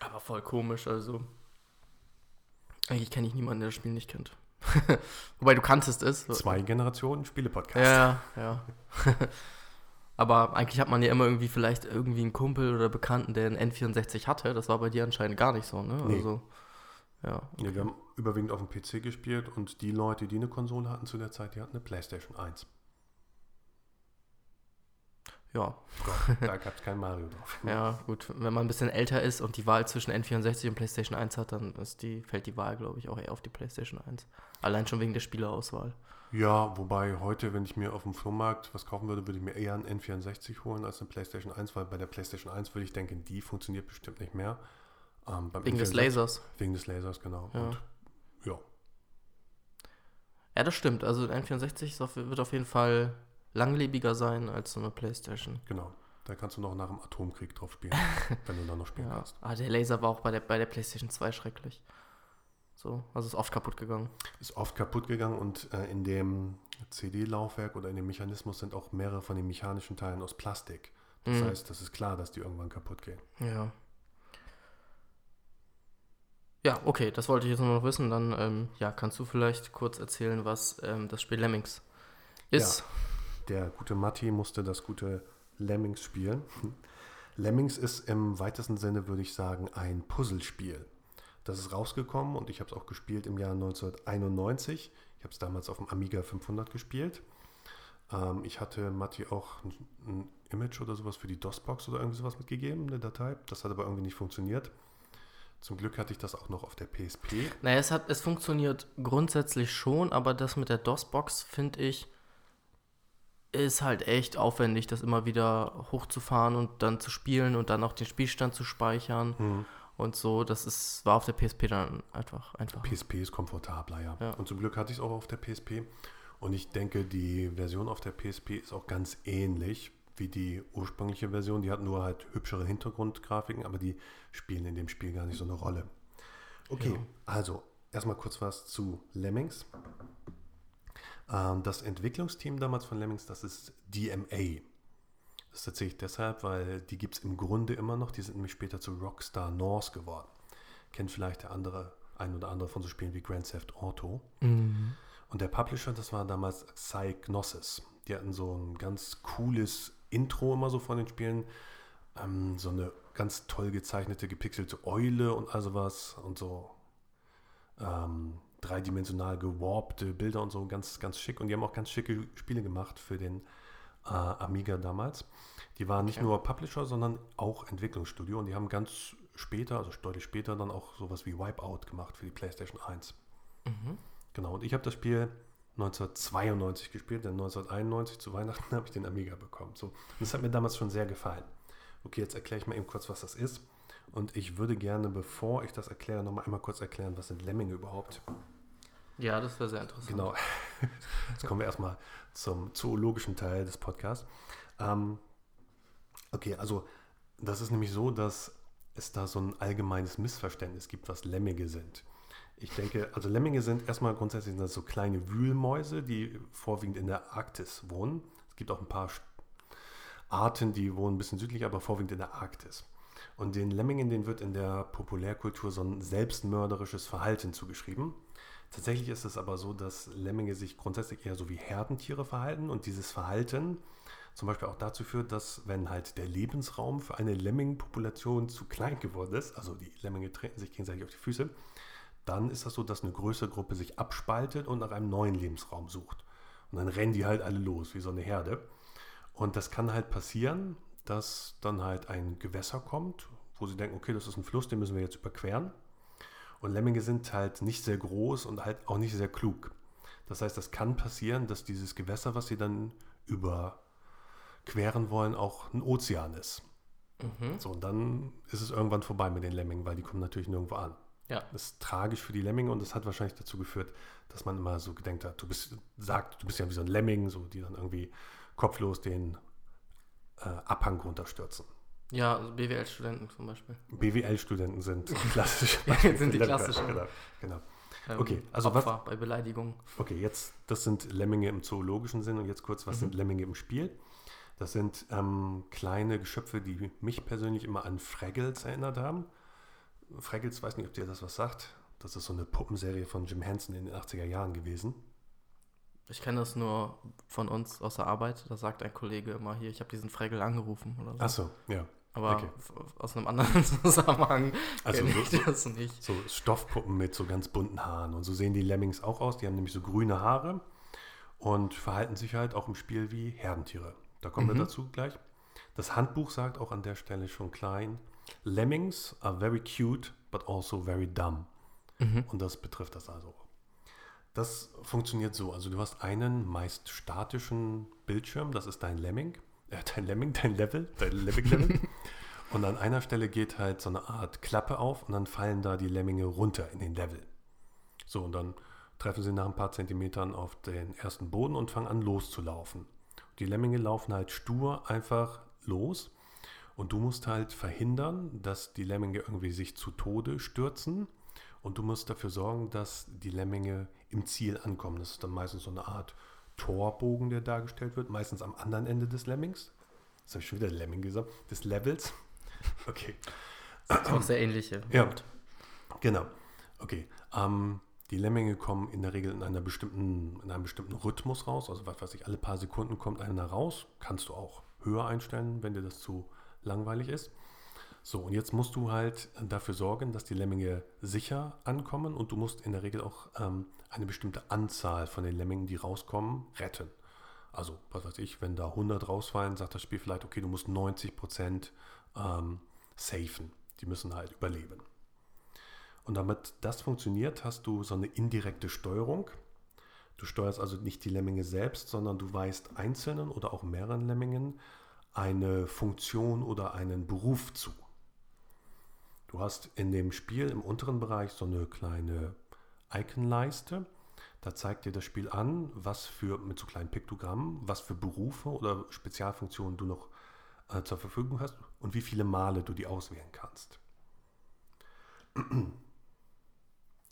Aber voll komisch, also. Eigentlich kenne ich niemanden, der das Spiel nicht kennt. Wobei du kanntest es. Zwei Generationen Spiele-Podcast. Ja, ja. Aber eigentlich hat man ja immer irgendwie vielleicht irgendwie einen Kumpel oder Bekannten, der einen N64 hatte. Das war bei dir anscheinend gar nicht so, ne? Nee. Also, ja. Ja, wir haben überwiegend auf dem PC gespielt und die Leute, die eine Konsole hatten zu der Zeit, die hatten eine PlayStation 1. Ja. Gott, da gab es kein Mario drauf. Ja, gut. Wenn man ein bisschen älter ist und die Wahl zwischen N64 und PlayStation 1 hat, dann ist die, fällt die Wahl, glaube ich, auch eher auf die PlayStation 1. Allein schon wegen der Spielerauswahl. Ja, wobei heute, wenn ich mir auf dem Flohmarkt was kaufen würde, würde ich mir eher einen N64 holen als eine PlayStation 1, weil bei der PlayStation 1 würde ich denken, die funktioniert bestimmt nicht mehr. Ähm, wegen N64, des Lasers. Wegen des Lasers, genau. Ja. Und, ja. Ja, das stimmt. Also N64 wird auf jeden Fall langlebiger sein als so eine Playstation. Genau. Da kannst du noch nach dem Atomkrieg drauf spielen, wenn du da noch spielen ja. kannst. Ah, der Laser war auch bei der, bei der Playstation 2 schrecklich. So, also ist oft kaputt gegangen. Ist oft kaputt gegangen und äh, in dem CD-Laufwerk oder in dem Mechanismus sind auch mehrere von den mechanischen Teilen aus Plastik. Das mhm. heißt, das ist klar, dass die irgendwann kaputt gehen. Ja. Ja, okay, das wollte ich jetzt nur noch wissen. Dann ähm, ja, kannst du vielleicht kurz erzählen, was ähm, das Spiel Lemmings ist. Ja, der gute Matti musste das gute Lemmings spielen. Lemmings ist im weitesten Sinne, würde ich sagen, ein Puzzlespiel. Das ist rausgekommen und ich habe es auch gespielt im Jahr 1991. Ich habe es damals auf dem Amiga 500 gespielt. Ähm, ich hatte Matti auch ein, ein, Image oder sowas für die DOS-Box oder irgendwie sowas mitgegeben, eine Datei. Das hat aber irgendwie nicht funktioniert. Zum Glück hatte ich das auch noch auf der PSP. Naja, es, hat, es funktioniert grundsätzlich schon, aber das mit der DOS-Box finde ich ist halt echt aufwendig, das immer wieder hochzufahren und dann zu spielen und dann auch den Spielstand zu speichern mhm. und so. Das ist, war auf der PSP dann einfach einfach. PSP ist komfortabler, ja. ja. Und zum Glück hatte ich es auch auf der PSP. Und ich denke, die Version auf der PSP ist auch ganz ähnlich wie die ursprüngliche Version. Die hat nur halt hübschere Hintergrundgrafiken, aber die spielen in dem Spiel gar nicht so eine Rolle. Okay, ja. also erstmal kurz was zu Lemmings. Ähm, das Entwicklungsteam damals von Lemmings, das ist DMA. Das erzähle ich deshalb, weil die gibt es im Grunde immer noch. Die sind nämlich später zu Rockstar North geworden. Kennt vielleicht der andere, ein oder andere von so Spielen wie Grand Theft Auto. Mhm. Und der Publisher, das war damals Psygnosis. Die hatten so ein ganz cooles Intro immer so von den Spielen. Ähm, so eine ganz toll gezeichnete, gepixelte Eule und all sowas. Und so ähm, dreidimensional gewarpte Bilder und so, ganz, ganz schick. Und die haben auch ganz schicke Spiele gemacht für den äh, Amiga damals. Die waren nicht okay. nur Publisher, sondern auch Entwicklungsstudio und die haben ganz später, also deutlich später, dann auch sowas wie Wipeout gemacht für die PlayStation 1. Mhm. Genau, und ich habe das Spiel 1992 gespielt, denn 1991 zu Weihnachten habe ich den Amiga bekommen. So, das hat mir damals schon sehr gefallen. Okay, jetzt erkläre ich mal eben kurz, was das ist. Und ich würde gerne, bevor ich das erkläre, nochmal einmal kurz erklären, was sind Lemminge überhaupt? Ja, das wäre sehr interessant. Genau. Jetzt kommen wir erstmal zum zoologischen Teil des Podcasts. Ähm, okay, also das ist nämlich so, dass es da so ein allgemeines Missverständnis gibt, was Lemminge sind. Ich denke, also Lemminge sind erstmal grundsätzlich so kleine Wühlmäuse, die vorwiegend in der Arktis wohnen. Es gibt auch ein paar Arten, die wohnen ein bisschen südlich, aber vorwiegend in der Arktis. Und den Lemmingen, denen wird in der Populärkultur so ein selbstmörderisches Verhalten zugeschrieben. Tatsächlich ist es aber so, dass Lemminge sich grundsätzlich eher so wie Herdentiere verhalten und dieses Verhalten zum Beispiel auch dazu führt, dass wenn halt der Lebensraum für eine Lemmingpopulation zu klein geworden ist, also die Lemminge treten sich gegenseitig auf die Füße, dann ist das so, dass eine größere Gruppe sich abspaltet und nach einem neuen Lebensraum sucht. Und dann rennen die halt alle los, wie so eine Herde. Und das kann halt passieren, dass dann halt ein Gewässer kommt, wo sie denken, okay, das ist ein Fluss, den müssen wir jetzt überqueren. Und Lemminge sind halt nicht sehr groß und halt auch nicht sehr klug. Das heißt, es kann passieren, dass dieses Gewässer, was sie dann überqueren wollen, auch ein Ozean ist. Mhm. So, und dann ist es irgendwann vorbei mit den Lemmingen, weil die kommen natürlich nirgendwo an. Ja. Das ist tragisch für die Lemminge und das hat wahrscheinlich dazu geführt, dass man immer so gedenkt hat, du bist, sagt, du bist ja wie so ein Lemming, so die dann irgendwie kopflos den äh, Abhang runterstürzen. Ja, also BWL-Studenten zum Beispiel. BWL-Studenten sind klassisch. sind die klassischen. Genau. genau. Ähm, okay, also Opfer was, bei Beleidigung. Okay, jetzt, das sind Lemminge im zoologischen Sinn und jetzt kurz, was mhm. sind Lemminge im Spiel? Das sind ähm, kleine Geschöpfe, die mich persönlich immer an Fraggles erinnert haben. Fraggles, weiß nicht, ob dir das was sagt. Das ist so eine Puppenserie von Jim Henson in den 80er Jahren gewesen. Ich kenne das nur von uns aus der Arbeit. Da sagt ein Kollege immer hier, ich habe diesen Fraggle angerufen oder so. Ach so, ja. Aber okay. aus einem anderen Zusammenhang also kenne ich so, das nicht. So Stoffpuppen mit so ganz bunten Haaren. Und so sehen die Lemmings auch aus. Die haben nämlich so grüne Haare und verhalten sich halt auch im Spiel wie Herdentiere. Da kommen mhm. wir dazu gleich. Das Handbuch sagt auch an der Stelle schon klein, Lemmings are very cute, but also very dumb. Mhm. Und das betrifft das also. Das funktioniert so. Also du hast einen meist statischen Bildschirm, das ist dein Lemming, äh, dein Lemming, dein Level, dein Lemming-Level. und an einer Stelle geht halt so eine Art Klappe auf und dann fallen da die Lemminge runter in den Level. So, und dann treffen sie nach ein paar Zentimetern auf den ersten Boden und fangen an loszulaufen. Die Lemminge laufen halt stur einfach los und du musst halt verhindern, dass die Lemminge irgendwie sich zu Tode stürzen und du musst dafür sorgen, dass die Lemminge im Ziel ankommen. Das ist dann meistens so eine Art Torbogen, der dargestellt wird, meistens am anderen Ende des Lemmings. Das habe ich schon wieder Lemming gesagt, des Levels. Okay. Das ist auch sehr ähnliche. Ja, genau. Okay. Ähm, die Lemminge kommen in der Regel in, einer bestimmten, in einem bestimmten Rhythmus raus. Also was weiß ich, alle paar Sekunden kommt einer raus. Kannst du auch höher einstellen, wenn dir das zu langweilig ist. So, und jetzt musst du halt dafür sorgen, dass die Lemminge sicher ankommen und du musst in der Regel auch ähm, eine bestimmte Anzahl von den Lemmingen, die rauskommen, retten. Also, was weiß ich, wenn da 100 rausfallen, sagt das Spiel vielleicht, okay, du musst 90 Prozent ähm, safen. Die müssen halt überleben. Und damit das funktioniert, hast du so eine indirekte Steuerung. Du steuerst also nicht die Lemminge selbst, sondern du weist einzelnen oder auch mehreren Lemmingen eine Funktion oder einen Beruf zu. Du hast in dem Spiel im unteren Bereich so eine kleine Iconleiste. Da zeigt dir das Spiel an, was für, mit so kleinen Piktogrammen, was für Berufe oder Spezialfunktionen du noch äh, zur Verfügung hast und wie viele Male du die auswählen kannst.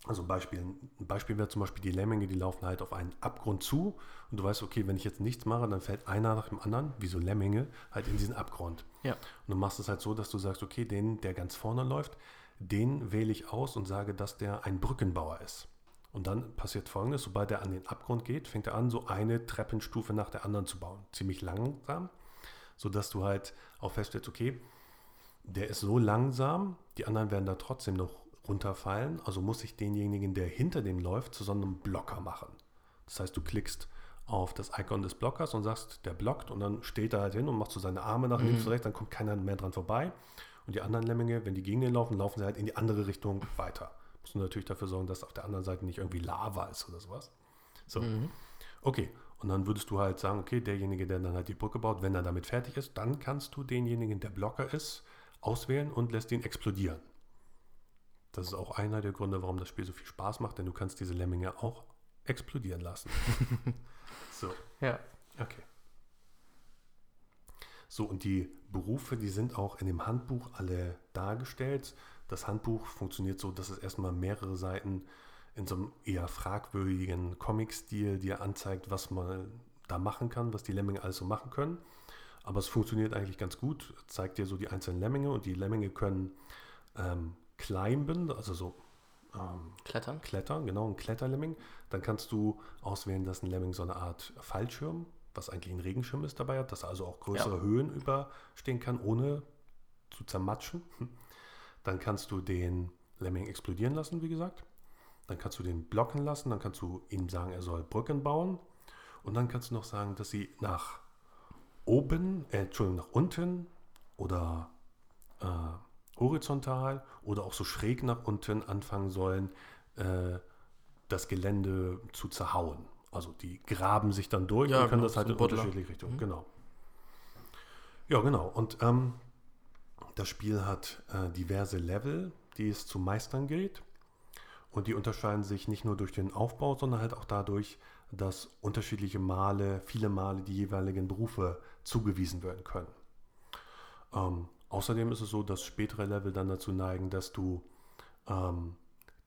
Also ein Beispiel, ein Beispiel wäre zum Beispiel die Lemminge, die laufen halt auf einen Abgrund zu und du weißt, okay, wenn ich jetzt nichts mache, dann fällt einer nach dem anderen, wie so Lemminge, halt in diesen Abgrund. Ja. Und du machst es halt so, dass du sagst, okay, den, der ganz vorne läuft, den wähle ich aus und sage, dass der ein Brückenbauer ist. Und dann passiert folgendes, sobald er an den Abgrund geht, fängt er an, so eine Treppenstufe nach der anderen zu bauen. Ziemlich langsam, sodass du halt auch feststellst, okay, der ist so langsam, die anderen werden da trotzdem noch runterfallen. Also muss ich denjenigen, der hinter dem läuft, zu so einem Blocker machen. Das heißt, du klickst auf das Icon des Blockers und sagst, der blockt und dann steht er halt hin und macht so seine Arme nach links und rechts, dann kommt keiner mehr dran vorbei. Und die anderen Lemminge, wenn die gegen den laufen, laufen sie halt in die andere Richtung weiter. Musst du natürlich dafür sorgen, dass auf der anderen Seite nicht irgendwie Lava ist oder sowas. So. Okay. Und dann würdest du halt sagen, okay, derjenige, der dann halt die Brücke baut, wenn er damit fertig ist, dann kannst du denjenigen, der Blocker ist, auswählen und lässt ihn explodieren. Das ist auch einer der Gründe, warum das Spiel so viel Spaß macht, denn du kannst diese Lemminge auch explodieren lassen. so, Ja. okay. So, und die Berufe, die sind auch in dem Handbuch alle dargestellt. Das Handbuch funktioniert so, dass es erstmal mehrere Seiten in so einem eher fragwürdigen Comic-Stil dir anzeigt, was man da machen kann, was die Lemminge alles so machen können. Aber es funktioniert eigentlich ganz gut, zeigt dir so die einzelnen Lemminge und die Lemminge können ähm, climben, also so ähm, Klettern. klettern, genau, ein Kletterlemming. Dann kannst du auswählen, dass ein Lemming so eine Art Fallschirm, was eigentlich ein Regenschirm ist, dabei hat, dass er also auch größere Ja. Höhen überstehen kann, ohne zu zermatschen. Dann kannst du den Lemming explodieren lassen, wie gesagt. Dann kannst du den blocken lassen, dann kannst du ihm sagen, er soll Brücken bauen. Und dann kannst du noch sagen, dass sie nach oben, äh, Entschuldigung, nach unten oder äh, horizontal oder auch so schräg nach unten anfangen sollen, äh, das Gelände zu zerhauen. Also die graben sich dann durch Ja, und können genau, das halt in Buddler. unterschiedliche Richtungen. Genau. Ja, genau. Und ähm, das Spiel hat äh, diverse Level, die es zu meistern gilt. Und die unterscheiden sich nicht nur durch den Aufbau, sondern halt auch dadurch, dass unterschiedliche Male, viele Male die jeweiligen Berufe zugewiesen werden können. Ähm, außerdem ist es so, dass spätere Level dann dazu neigen, dass du ähm,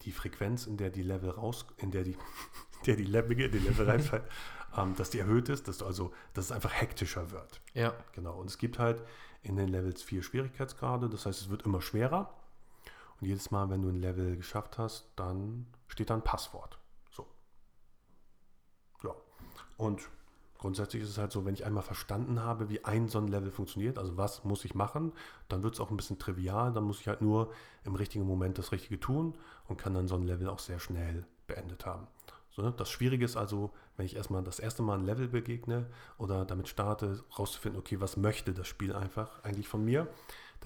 die Frequenz, in der die Level raus, in der die, in der die Level in die Level reinfallen, ähm, dass die erhöht ist, dass du also, dass es einfach hektischer wird. Ja. Genau. Und es gibt halt in den Levels vier Schwierigkeitsgrade. Das heißt, es wird immer schwerer. Und jedes Mal, wenn du ein Level geschafft hast, dann steht da ein Passwort. So. Ja. Und grundsätzlich ist es halt so, wenn ich einmal verstanden habe, wie ein so ein Level funktioniert, also was muss ich machen, dann wird es auch ein bisschen trivial. Dann muss ich halt nur im richtigen Moment das Richtige tun und kann dann so ein Level auch sehr schnell beendet haben. So, ne? Das Schwierige ist also, wenn ich erstmal das erste Mal ein Level begegne oder damit starte, rauszufinden, okay, was möchte das Spiel einfach eigentlich von mir,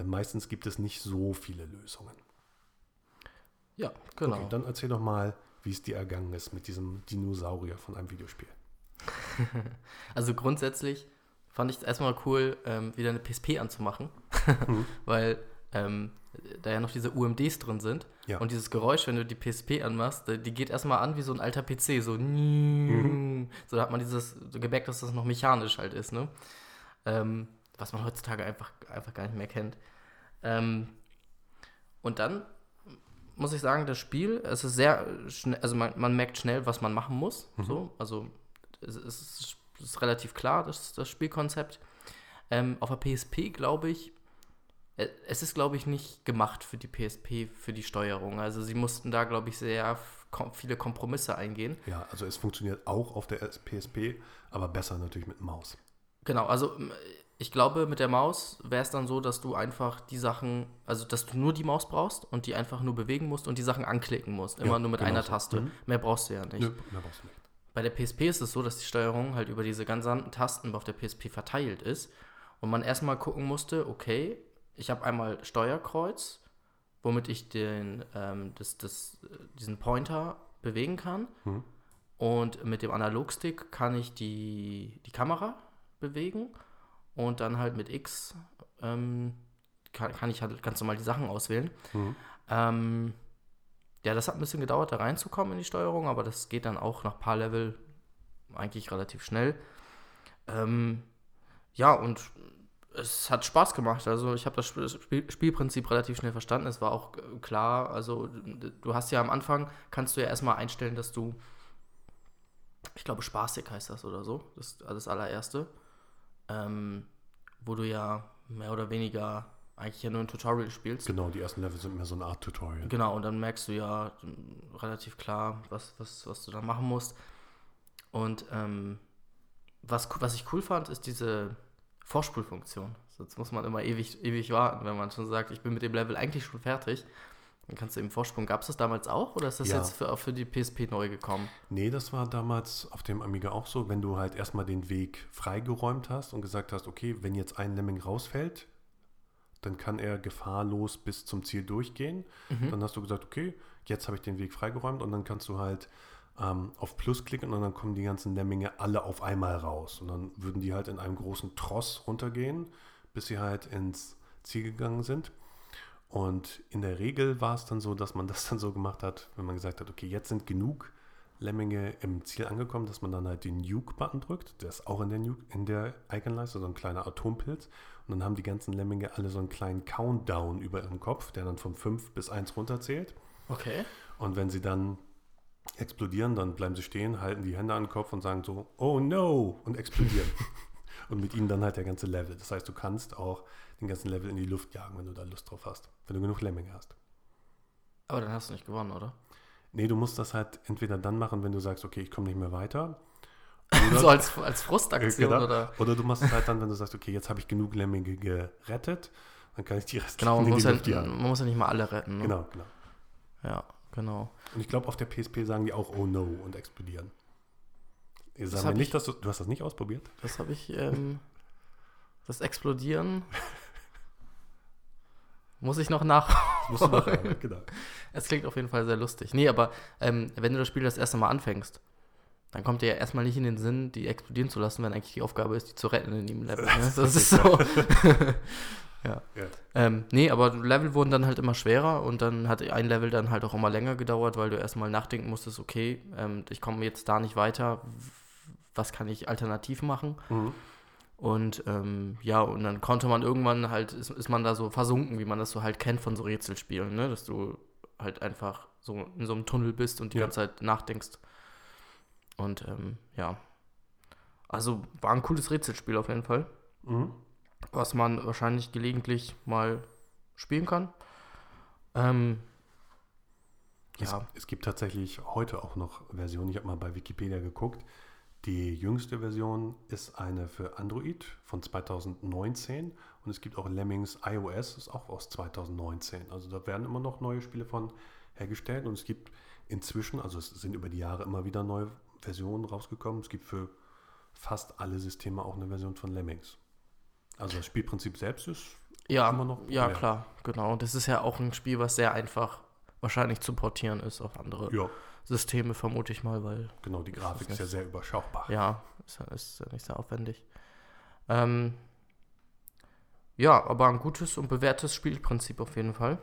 denn meistens gibt es nicht so viele Lösungen. Ja, genau. Okay, dann erzähl doch mal, wie es dir ergangen ist mit diesem Dinosaurier von einem Videospiel. also grundsätzlich fand ich es erstmal cool, ähm, wieder eine PSP anzumachen, mhm. weil ähm, da ja noch diese UMDs drin sind. Ja. Und dieses Geräusch, wenn du die PSP anmachst, die geht erstmal an wie so ein alter PC, so mhm. so da hat man dieses so gemerkt, dass das noch mechanisch halt ist, ne? Ähm, was man heutzutage einfach, einfach gar nicht mehr kennt. Ähm, und dann muss ich sagen, das Spiel, es ist sehr schnell, also man, man merkt schnell, was man machen muss. Mhm. So, also es, es, ist, relativ klar, das, das Spielkonzept. Ähm, auf der PSP, glaube ich, äh, es ist, glaube ich, nicht gemacht für die PSP, für die Steuerung. Also sie mussten da, glaube ich, sehr viele Kompromisse eingehen. Ja, also es funktioniert auch auf der PSP, aber besser natürlich mit Maus. Genau, also ich glaube, mit der Maus wäre es dann so, dass du einfach die Sachen, also dass du nur die Maus brauchst und die einfach nur bewegen musst und die Sachen anklicken musst. Immer ja, nur mit genau einer so. Taste. Mhm. Mehr brauchst du ja nicht. Nö, mehr brauchst du nicht. Bei der PSP ist es so, dass die Steuerung halt über diese ganzen Tasten auf der PSP verteilt ist und man erstmal gucken musste, okay, ich habe einmal Steuerkreuz, womit ich den, ähm, das, das, diesen Pointer bewegen kann. Mhm. Und mit dem Analogstick kann ich die, die Kamera bewegen und dann halt mit X ähm, kann, kann, ich halt ganz normal die Sachen auswählen. Mhm. Ähm, ja, das hat ein bisschen gedauert, da reinzukommen in die Steuerung, aber das geht dann auch nach paar Level eigentlich relativ schnell. Ähm, ja, und es hat Spaß gemacht. Also ich habe das Spiel, Spielprinzip relativ schnell verstanden. Es war auch klar, also du hast ja am Anfang, kannst du ja erstmal einstellen, dass du, ich glaube spaßig heißt das oder so, das, das allererste ähm, wo du ja mehr oder weniger eigentlich ja nur ein Tutorial spielst. Genau, die ersten Level sind mehr so eine Art Tutorial. Genau, und dann merkst du ja relativ klar, was, was, was du da machen musst. Und ähm, was, was ich cool fand, ist diese Vorspulfunktion. Sonst muss man immer ewig, ewig warten, wenn man schon sagt, ich bin mit dem Level eigentlich schon fertig. Dann kannst du eben Vorsprung. Gab es das damals auch oder ist das ja. jetzt für, für die PSP neu gekommen? Nee, das war damals auf dem Amiga auch so, wenn du halt erstmal den Weg freigeräumt hast und gesagt hast, okay, wenn jetzt ein Lemming rausfällt, dann kann er gefahrlos bis zum Ziel durchgehen. Mhm. Dann hast du gesagt, okay, jetzt habe ich den Weg freigeräumt und dann kannst du halt ähm, auf Plus klicken und dann kommen die ganzen Lemminge alle auf einmal raus. Und dann würden die halt in einem großen Tross runtergehen, bis sie halt ins Ziel gegangen sind. Und in der Regel war es dann so, dass man das dann so gemacht hat, wenn man gesagt hat, okay, jetzt sind genug Lemminge im Ziel angekommen, dass man dann halt den Nuke-Button drückt. Der ist auch in der, Nuke, in der Icon-Leiste, so ein kleiner Atompilz. Und dann haben die ganzen Lemminge alle so einen kleinen Countdown über ihrem Kopf, der dann von 5 bis 1 runterzählt. Okay. Und wenn sie dann explodieren, dann bleiben sie stehen, halten die Hände an den Kopf und sagen so, oh no, und explodieren. und mit ihnen dann halt der ganze Level. Das heißt, du kannst auch den ganzen Level in die Luft jagen, wenn du da Lust drauf hast. Wenn du genug Lemminge hast. Aber dann hast du nicht gewonnen, oder? Nee, du musst das halt entweder dann machen, wenn du sagst, okay, ich komme nicht mehr weiter. So als, als Frustaktion, genau. oder? Oder du machst es halt dann, wenn du sagst, okay, jetzt habe ich genug Lemminge gerettet, dann kann ich die restlichen Genau, man, muss ja, man muss ja nicht mal alle retten. Ne? Genau, genau. Ja, genau. Und ich glaube, auf der PSP sagen die auch Oh no und explodieren. Ihr sagt mir nicht, dass du, du hast das nicht ausprobiert? Das habe ich, ähm, das Explodieren muss ich noch nach. Musst du nachholen, genau. Es klingt auf jeden Fall sehr lustig. Nee, aber ähm, wenn du das Spiel das erste Mal anfängst, dann kommt dir ja erstmal nicht in den Sinn, die explodieren zu lassen, wenn eigentlich die Aufgabe ist, die zu retten in dem Level. Ne? Das ist so. ja. ja. Ähm, nee, aber Level wurden dann halt immer schwerer und dann hat ein Level dann halt auch immer länger gedauert, weil du erstmal nachdenken musstest, okay, ähm, ich komme jetzt da nicht weiter, was kann ich alternativ machen? Mhm. Und ähm, ja, und dann konnte man irgendwann halt, ist, ist man da so versunken, wie man das so halt kennt von so Rätselspielen, ne? Dass du halt einfach so in so einem Tunnel bist und die ja. ganze Zeit nachdenkst. Und ähm, ja. Also war ein cooles Rätselspiel auf jeden Fall. Mhm. Was man wahrscheinlich gelegentlich mal spielen kann. Ähm, ja. Es, es, gibt tatsächlich heute auch noch Versionen, ich habe mal bei Wikipedia geguckt, die jüngste Version ist eine für Android von 2019 und es gibt auch Lemmings iOS, ist auch aus 2019. Also da werden immer noch neue Spiele von hergestellt und es gibt Inzwischen, also es sind über die Jahre immer wieder neue Versionen rausgekommen. Es gibt für fast alle Systeme auch eine Version von Lemmings. Also das Spielprinzip selbst ist Ja, immer noch ja populär. klar, genau. Das ist ja auch ein Spiel, was sehr einfach wahrscheinlich zu portieren ist auf andere Ja, Systeme, vermute ich mal, weil genau, die Grafik Das ist ja sehr überschaubar. ja, ist ja, ist ja nicht sehr aufwendig. Ähm, ja, aber ein gutes und bewährtes Spielprinzip auf jeden Fall.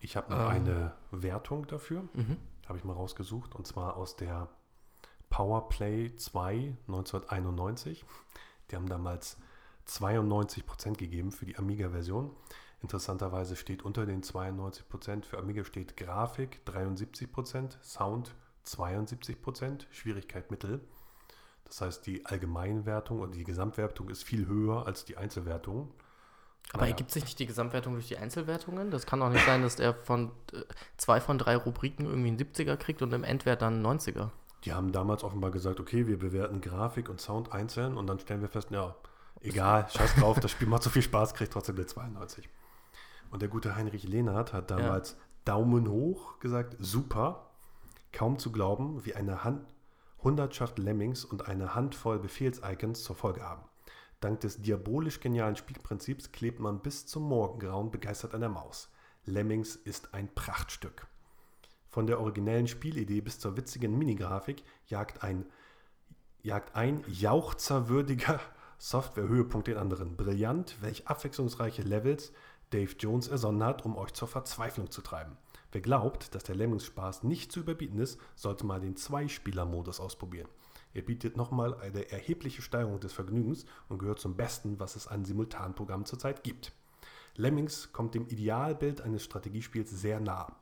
Ich habe noch Ähm. eine Wertung dafür, Mhm. Habe ich mal rausgesucht, und zwar aus der Powerplay 2 1991. Die haben damals 92% gegeben für die Amiga-Version. Interessanterweise steht unter den 92% für Amiga steht Grafik 73%, Sound 72%, Schwierigkeit Mittel. Das heißt, die Allgemeinwertung oder die Gesamtwertung ist viel höher als die Einzelwertung. Aber Naja. ergibt sich nicht die Gesamtwertung durch die Einzelwertungen? Das kann doch nicht sein, dass er von äh, zwei von drei Rubriken irgendwie einen 70er kriegt und im Endwert dann einen 90er. Die haben damals offenbar gesagt, okay, wir bewerten Grafik und Sound einzeln und dann stellen wir fest, ja, egal, scheiß drauf, das Spiel macht so viel Spaß, kriegt trotzdem eine 92. Und der gute Heinrich Lehnert hat damals Daumen hoch gesagt, super, kaum zu glauben, wie eine Hand, Hundertschaft Lemmings und eine Handvoll Befehlsicons zur Folge haben. Dank des diabolisch genialen Spielprinzips klebt man bis zum Morgengrauen begeistert an der Maus. Lemmings ist ein Prachtstück. Von der originellen Spielidee bis zur witzigen Minigrafik jagt ein, jagt ein jauchzerwürdiger Software-Höhepunkt den anderen. Brillant, welch abwechslungsreiche Levels Dave Jones ersonnen hat, um euch zur Verzweiflung zu treiben. Wer glaubt, dass der Lemmings-Spaß nicht zu überbieten ist, sollte mal den Zwei-Spieler-Modus ausprobieren. Er bietet nochmal eine erhebliche Steigerung des Vergnügens und gehört zum Besten, was es an Simultanprogrammen zurzeit gibt. Lemmings kommt dem Idealbild eines Strategiespiels sehr nah.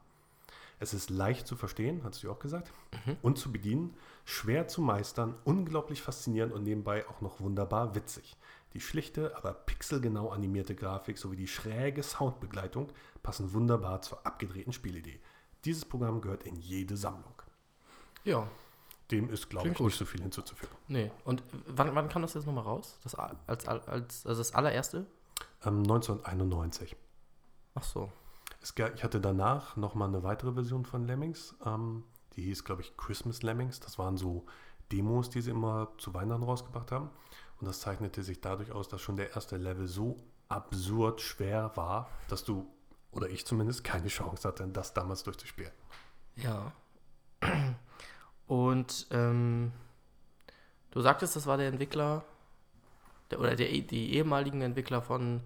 Es ist leicht zu verstehen, hast du auch gesagt, und zu bedienen, schwer zu meistern, unglaublich faszinierend und nebenbei auch noch wunderbar witzig. Die schlichte, aber pixelgenau animierte Grafik sowie die schräge Soundbegleitung passen wunderbar zur abgedrehten Spielidee. Dieses Programm gehört in jede Sammlung. Ja, Dem ist, glaube ich, gut. nicht so viel hinzuzufügen. nee. Und wann, wann kam das jetzt nochmal raus? Das als, als, also das allererste? Ähm, 1991. Ach so. Es, ich hatte danach nochmal eine weitere Version von Lemmings. Ähm, die hieß, glaube ich, Christmas Lemmings. Das waren so Demos, die sie immer zu Weihnachten rausgebracht haben. Und das zeichnete sich dadurch aus, dass schon der erste Level so absurd schwer war, dass du, oder ich zumindest, keine Chance hatte, das damals durchzuspielen. Ja. Und ähm, du sagtest, das war der Entwickler, der, oder der, die ehemaligen Entwickler von.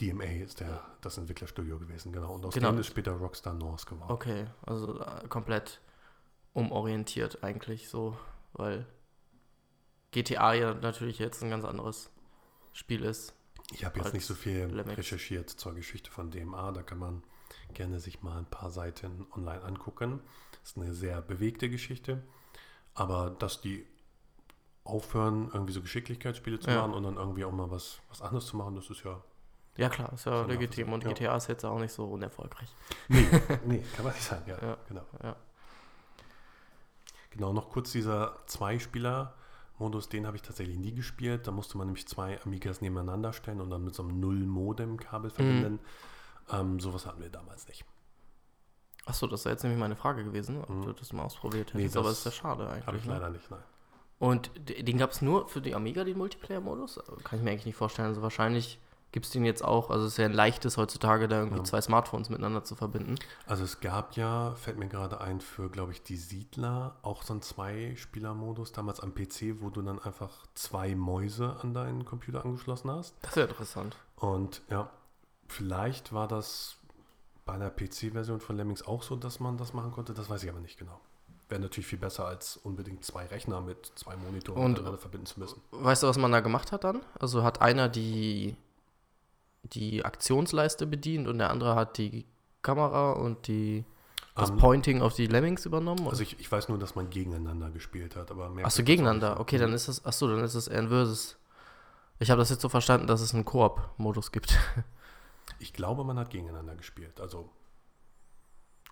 DMA ist der, das Entwicklerstudio gewesen, genau. Und aus Genau. dem ist später Rockstar North geworden. Okay, also äh, komplett umorientiert eigentlich so, weil GTA ja natürlich jetzt ein ganz anderes Spiel ist. Ich habe jetzt nicht so viel Lemmings. recherchiert zur Geschichte von DMA. Da kann man gerne sich mal ein paar Seiten online angucken. Ist eine sehr bewegte Geschichte. Aber dass die aufhören, irgendwie so Geschicklichkeitsspiele zu Ja. machen und dann irgendwie auch mal was, was anderes zu machen, das ist ja. Ja klar, ist ja legitim und nachvollziehbar, GTA ist jetzt auch nicht so unerfolgreich. Nee, nee kann man nicht sagen. Ja, Ja. genau. Ja. Genau, noch kurz dieser Zwei-Spieler-Modus, den habe ich tatsächlich nie gespielt. Da musste man nämlich zwei Amigas nebeneinander stellen und dann mit so einem Null-Modem-Kabel Mhm. verbinden. Ähm, sowas hatten wir damals nicht. Achso, das wäre jetzt nämlich meine Frage gewesen, ob Mhm. du das mal ausprobiert Nee, hättest, aber das ist ja schade Habe ich eigentlich. Ne? leider nicht, nein. Und den gab es nur für die Amiga, den Multiplayer-Modus? Kann ich mir eigentlich nicht vorstellen. Also wahrscheinlich gibt es den jetzt auch. Also es ist ja ein leichtes heutzutage, da irgendwie Ja. zwei Smartphones miteinander zu verbinden. Also es gab ja, fällt mir gerade ein, für, glaube ich, die Siedler auch so einen Zwei-Spieler-Modus damals am PC, wo du dann einfach zwei Mäuse an deinen Computer angeschlossen hast. Das wäre interessant. Und ja, vielleicht war das bei einer PC-Version von Lemmings auch so, dass man das machen konnte. Das weiß ich aber nicht genau. Wäre natürlich viel besser, als unbedingt zwei Rechner mit zwei Monitoren miteinander verbinden zu müssen. Weißt du, was man da gemacht hat dann? Also hat einer die, die Aktionsleiste bedient und der andere hat die Kamera und die, das Ähm, Pointing auf die Lemmings übernommen? also ich, ich weiß nur, dass man gegeneinander gespielt hat, aber mehr. Achso, gegeneinander. Okay, dann ist es, achso, dann ist es eher ein Versus. Ich habe das jetzt so verstanden, dass es einen Koop-Modus gibt. Ich glaube, man hat gegeneinander gespielt. Also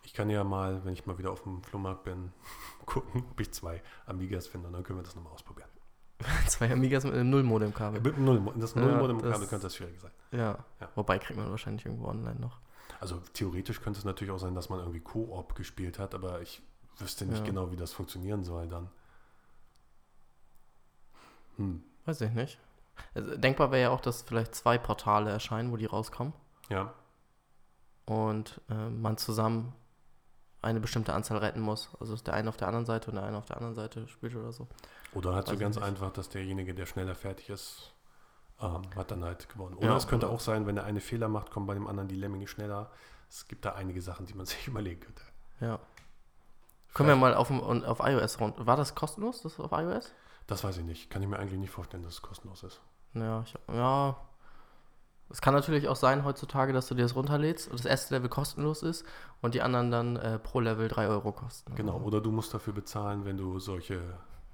ich kann ja mal, wenn ich mal wieder auf dem Flohmarkt bin, gucken, ob ich zwei Amigas finde und dann können wir das nochmal ausprobieren. Zwei Amigas mit einem Null-Modem-Kabel. Mit dem Null, das Ja, Nullmodem-Kabel das- könnte das schwierig sein. Ja. Ja. Wobei kriegt man wahrscheinlich irgendwo online noch. Also theoretisch könnte es natürlich auch sein, dass man irgendwie Koop gespielt hat, aber ich wüsste nicht Ja. genau, wie das funktionieren soll dann. Hm. Weiß ich nicht. Also, denkbar wäre ja auch, dass vielleicht zwei Portale erscheinen, wo die rauskommen. Ja, und äh, man zusammen eine bestimmte Anzahl retten muss. Also dass der eine auf der anderen Seite und der eine auf der anderen Seite spielt oder so. oder halt so ich ganz nicht. einfach, dass derjenige, der schneller fertig ist, ähm, hat dann halt gewonnen. Oder Ja, es könnte oder- auch sein, wenn der eine Fehler macht, kommen bei dem anderen die Lemminge schneller. Es gibt da einige Sachen, die man sich überlegen könnte. Ja. Können wir mal auf, auf iOS rund. War das kostenlos, das auf iOS? Das weiß ich nicht. Kann ich mir eigentlich nicht vorstellen, dass es kostenlos ist. Ja, ich, ja. Es kann natürlich auch sein heutzutage, dass du dir das runterlädst und das erste Level kostenlos ist und die anderen dann äh, pro Level 3 Euro kosten. Genau. Also, Oder du musst dafür bezahlen, wenn du solche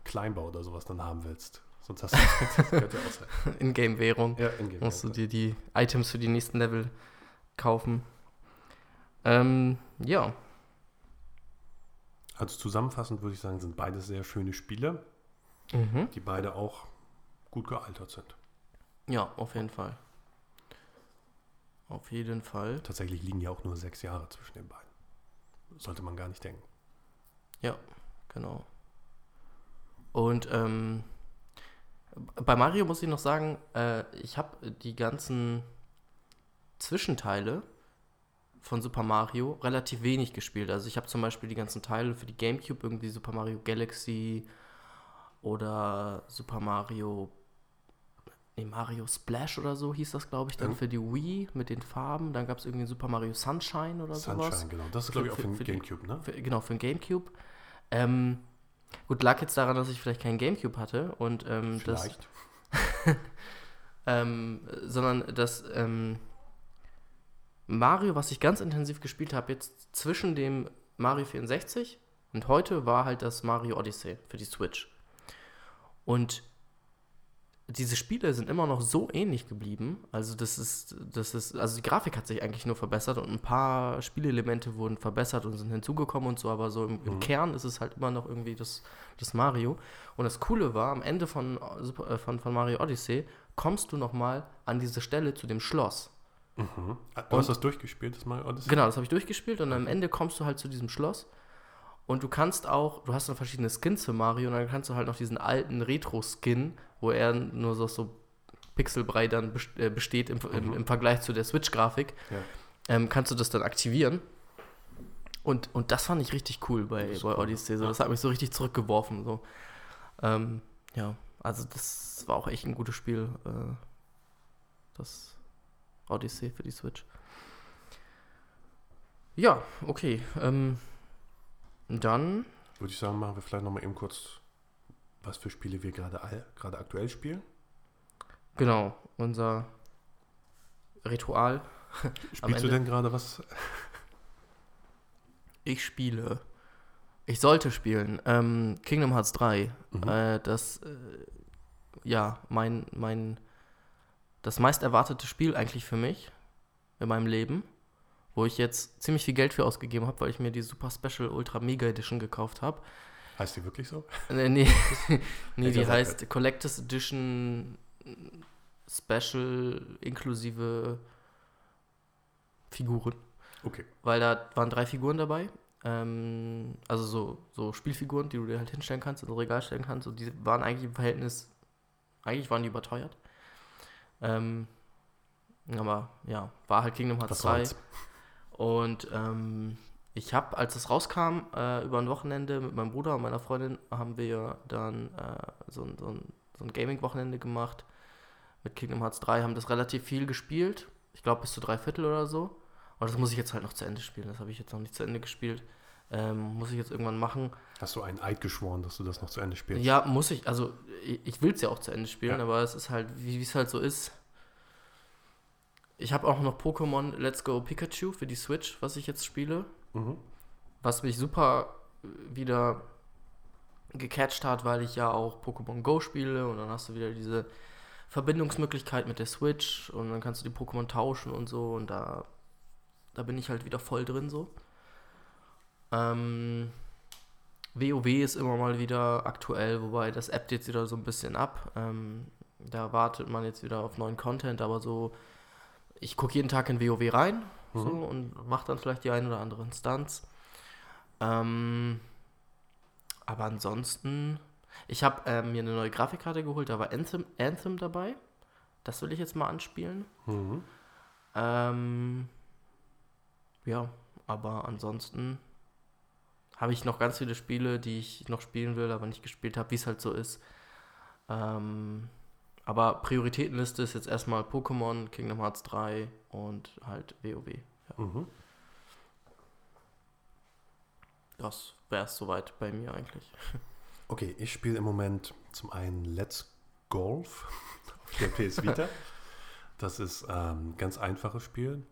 Kleinbau oder sowas dann haben willst. Sonst hast du das sein. In-Game-Währung. Ja, in musst du dir die Items für die nächsten Level kaufen. Ähm, ja. Also zusammenfassend würde ich sagen, sind beide sehr schöne Spiele, Mhm. die beide auch gut gealtert sind. Ja, auf jeden Fall. Auf jeden Fall. Tatsächlich liegen ja auch nur sechs Jahre zwischen den beiden. Sollte man gar nicht denken. Genau. Und ähm, bei Mario muss ich noch sagen, äh, ich habe die ganzen Zwischenteile von Super Mario relativ wenig gespielt. Also ich habe zum Beispiel die ganzen Teile für die GameCube, irgendwie Super Mario Galaxy oder Super Mario, nee, Mario Splash oder so hieß das, glaube ich, dann Mhm. für die Wii mit den Farben. Dann gab es irgendwie Super Mario Sunshine oder sowas. Sunshine, genau. Das ist, glaube ich, auch für- für den für die- Gamecube, ne? Für, genau, für den Gamecube. Ähm, gut, lag jetzt daran, dass ich vielleicht keinen Gamecube hatte und ähm, das, Vielleicht. ähm, sondern dass ähm, Mario, was ich ganz intensiv gespielt habe, jetzt zwischen dem Mario 64 und heute war halt das Mario Odyssey für die Switch. Und diese Spiele sind immer noch so ähnlich geblieben. Also das ist, das ist, also die Grafik hat sich eigentlich nur verbessert und ein paar Spielelemente wurden verbessert und sind hinzugekommen und so, aber so im, im Mhm. Kern ist es halt immer noch irgendwie das, das Mario. Und das Coole war, am Ende von, äh, von, von Mario Odyssey kommst du nochmal an diese Stelle zu dem Schloss. Mhm. Du Und- hast das durchgespielt, das Mario Odyssey? Genau, das habe ich durchgespielt und am Ende kommst du halt zu diesem Schloss. Und du kannst auch, du hast dann verschiedene Skins für Mario und dann kannst du halt noch diesen alten Retro-Skin, wo er nur so, so pixelbrei dann äh, besteht im, im, Mhm. im Vergleich zu der Switch-Grafik, Ja. ähm, kannst du das dann aktivieren. Und, und das fand ich richtig cool bei, bei cool. Odyssey. So. Das hat mich so richtig zurückgeworfen. So. Ähm, ja, also das war auch echt ein gutes Spiel. Äh, das Odyssey für die Switch. Ja, okay. Ähm, dann, Würde ich sagen, machen wir vielleicht nochmal eben kurz, was für Spiele wir gerade gerade aktuell spielen. genau, unser Ritual. Spielst du denn gerade was? Ich spiele. Ich sollte spielen. Ähm, Kingdom Hearts 3. Mhm. Äh, das, äh, ja, mein, mein, das meist erwartete Spiel eigentlich für mich in meinem Leben, wo ich jetzt ziemlich viel Geld für ausgegeben habe, weil ich mir die Super Special Ultra Mega Edition gekauft habe. Heißt die wirklich so? Nee, nee Hätte die heißt Collectors Edition Special inklusive Figuren Okay. weil da waren drei Figuren dabei. Ähm, also so, so Spielfiguren, die du dir halt hinstellen kannst, ins Regal stellen kannst. Und die waren eigentlich im Verhältnis, eigentlich waren die überteuert. Ähm, aber ja, war halt Kingdom Hearts Was 2. soll's? Und ähm, ich habe, als es rauskam, äh, über ein Wochenende mit meinem Bruder und meiner Freundin, haben wir dann äh, so, ein- so ein, so ein Gaming-Wochenende gemacht mit Kingdom Hearts 3, haben das relativ viel gespielt. Ich glaube bis zu drei Viertel oder so. Und das muss ich jetzt halt noch zu Ende spielen. Das habe ich jetzt noch nicht zu Ende gespielt. Ähm, muss ich jetzt irgendwann machen. Hast du einen Eid geschworen, dass du das noch zu Ende spielst? Ja, muss ich. Also, ich, ich will es ja auch zu Ende spielen, Ja. aber es ist halt, wie es halt so ist. Ich habe auch noch Pokémon Let's Go Pikachu für die Switch, was ich jetzt spiele. Mhm. Was mich super wieder gecatcht hat, weil ich ja auch Pokémon Go spiele und dann hast du wieder diese Verbindungsmöglichkeit mit der Switch und dann kannst du die Pokémon tauschen und so und da, da bin ich halt wieder voll drin so. Ähm, WoW ist immer mal wieder aktuell, wobei das appt jetzt wieder so ein bisschen ab. Ähm, da wartet man jetzt wieder auf neuen Content, aber so, ich gucke jeden Tag in WoW rein, so und macht dann vielleicht die eine oder andere Instanz. Ähm, aber ansonsten, ich habe ähm, mir eine neue Grafikkarte geholt, da war Anthem, Anthem dabei. Das will ich jetzt mal anspielen. Mhm. Ähm, ja, aber ansonsten habe ich noch ganz viele Spiele, die ich noch spielen will, aber nicht gespielt habe, wie es halt so ist. Ähm, aber Prioritätenliste ist jetzt erstmal Pokémon, Kingdom Hearts 3 und halt WoW. Ja, Mhm. das wäre es soweit bei mir eigentlich. Okay, ich spiele im Moment zum einen Let's Golf auf der PS Vita. Das ist ähm, ein ganz einfaches Spiel.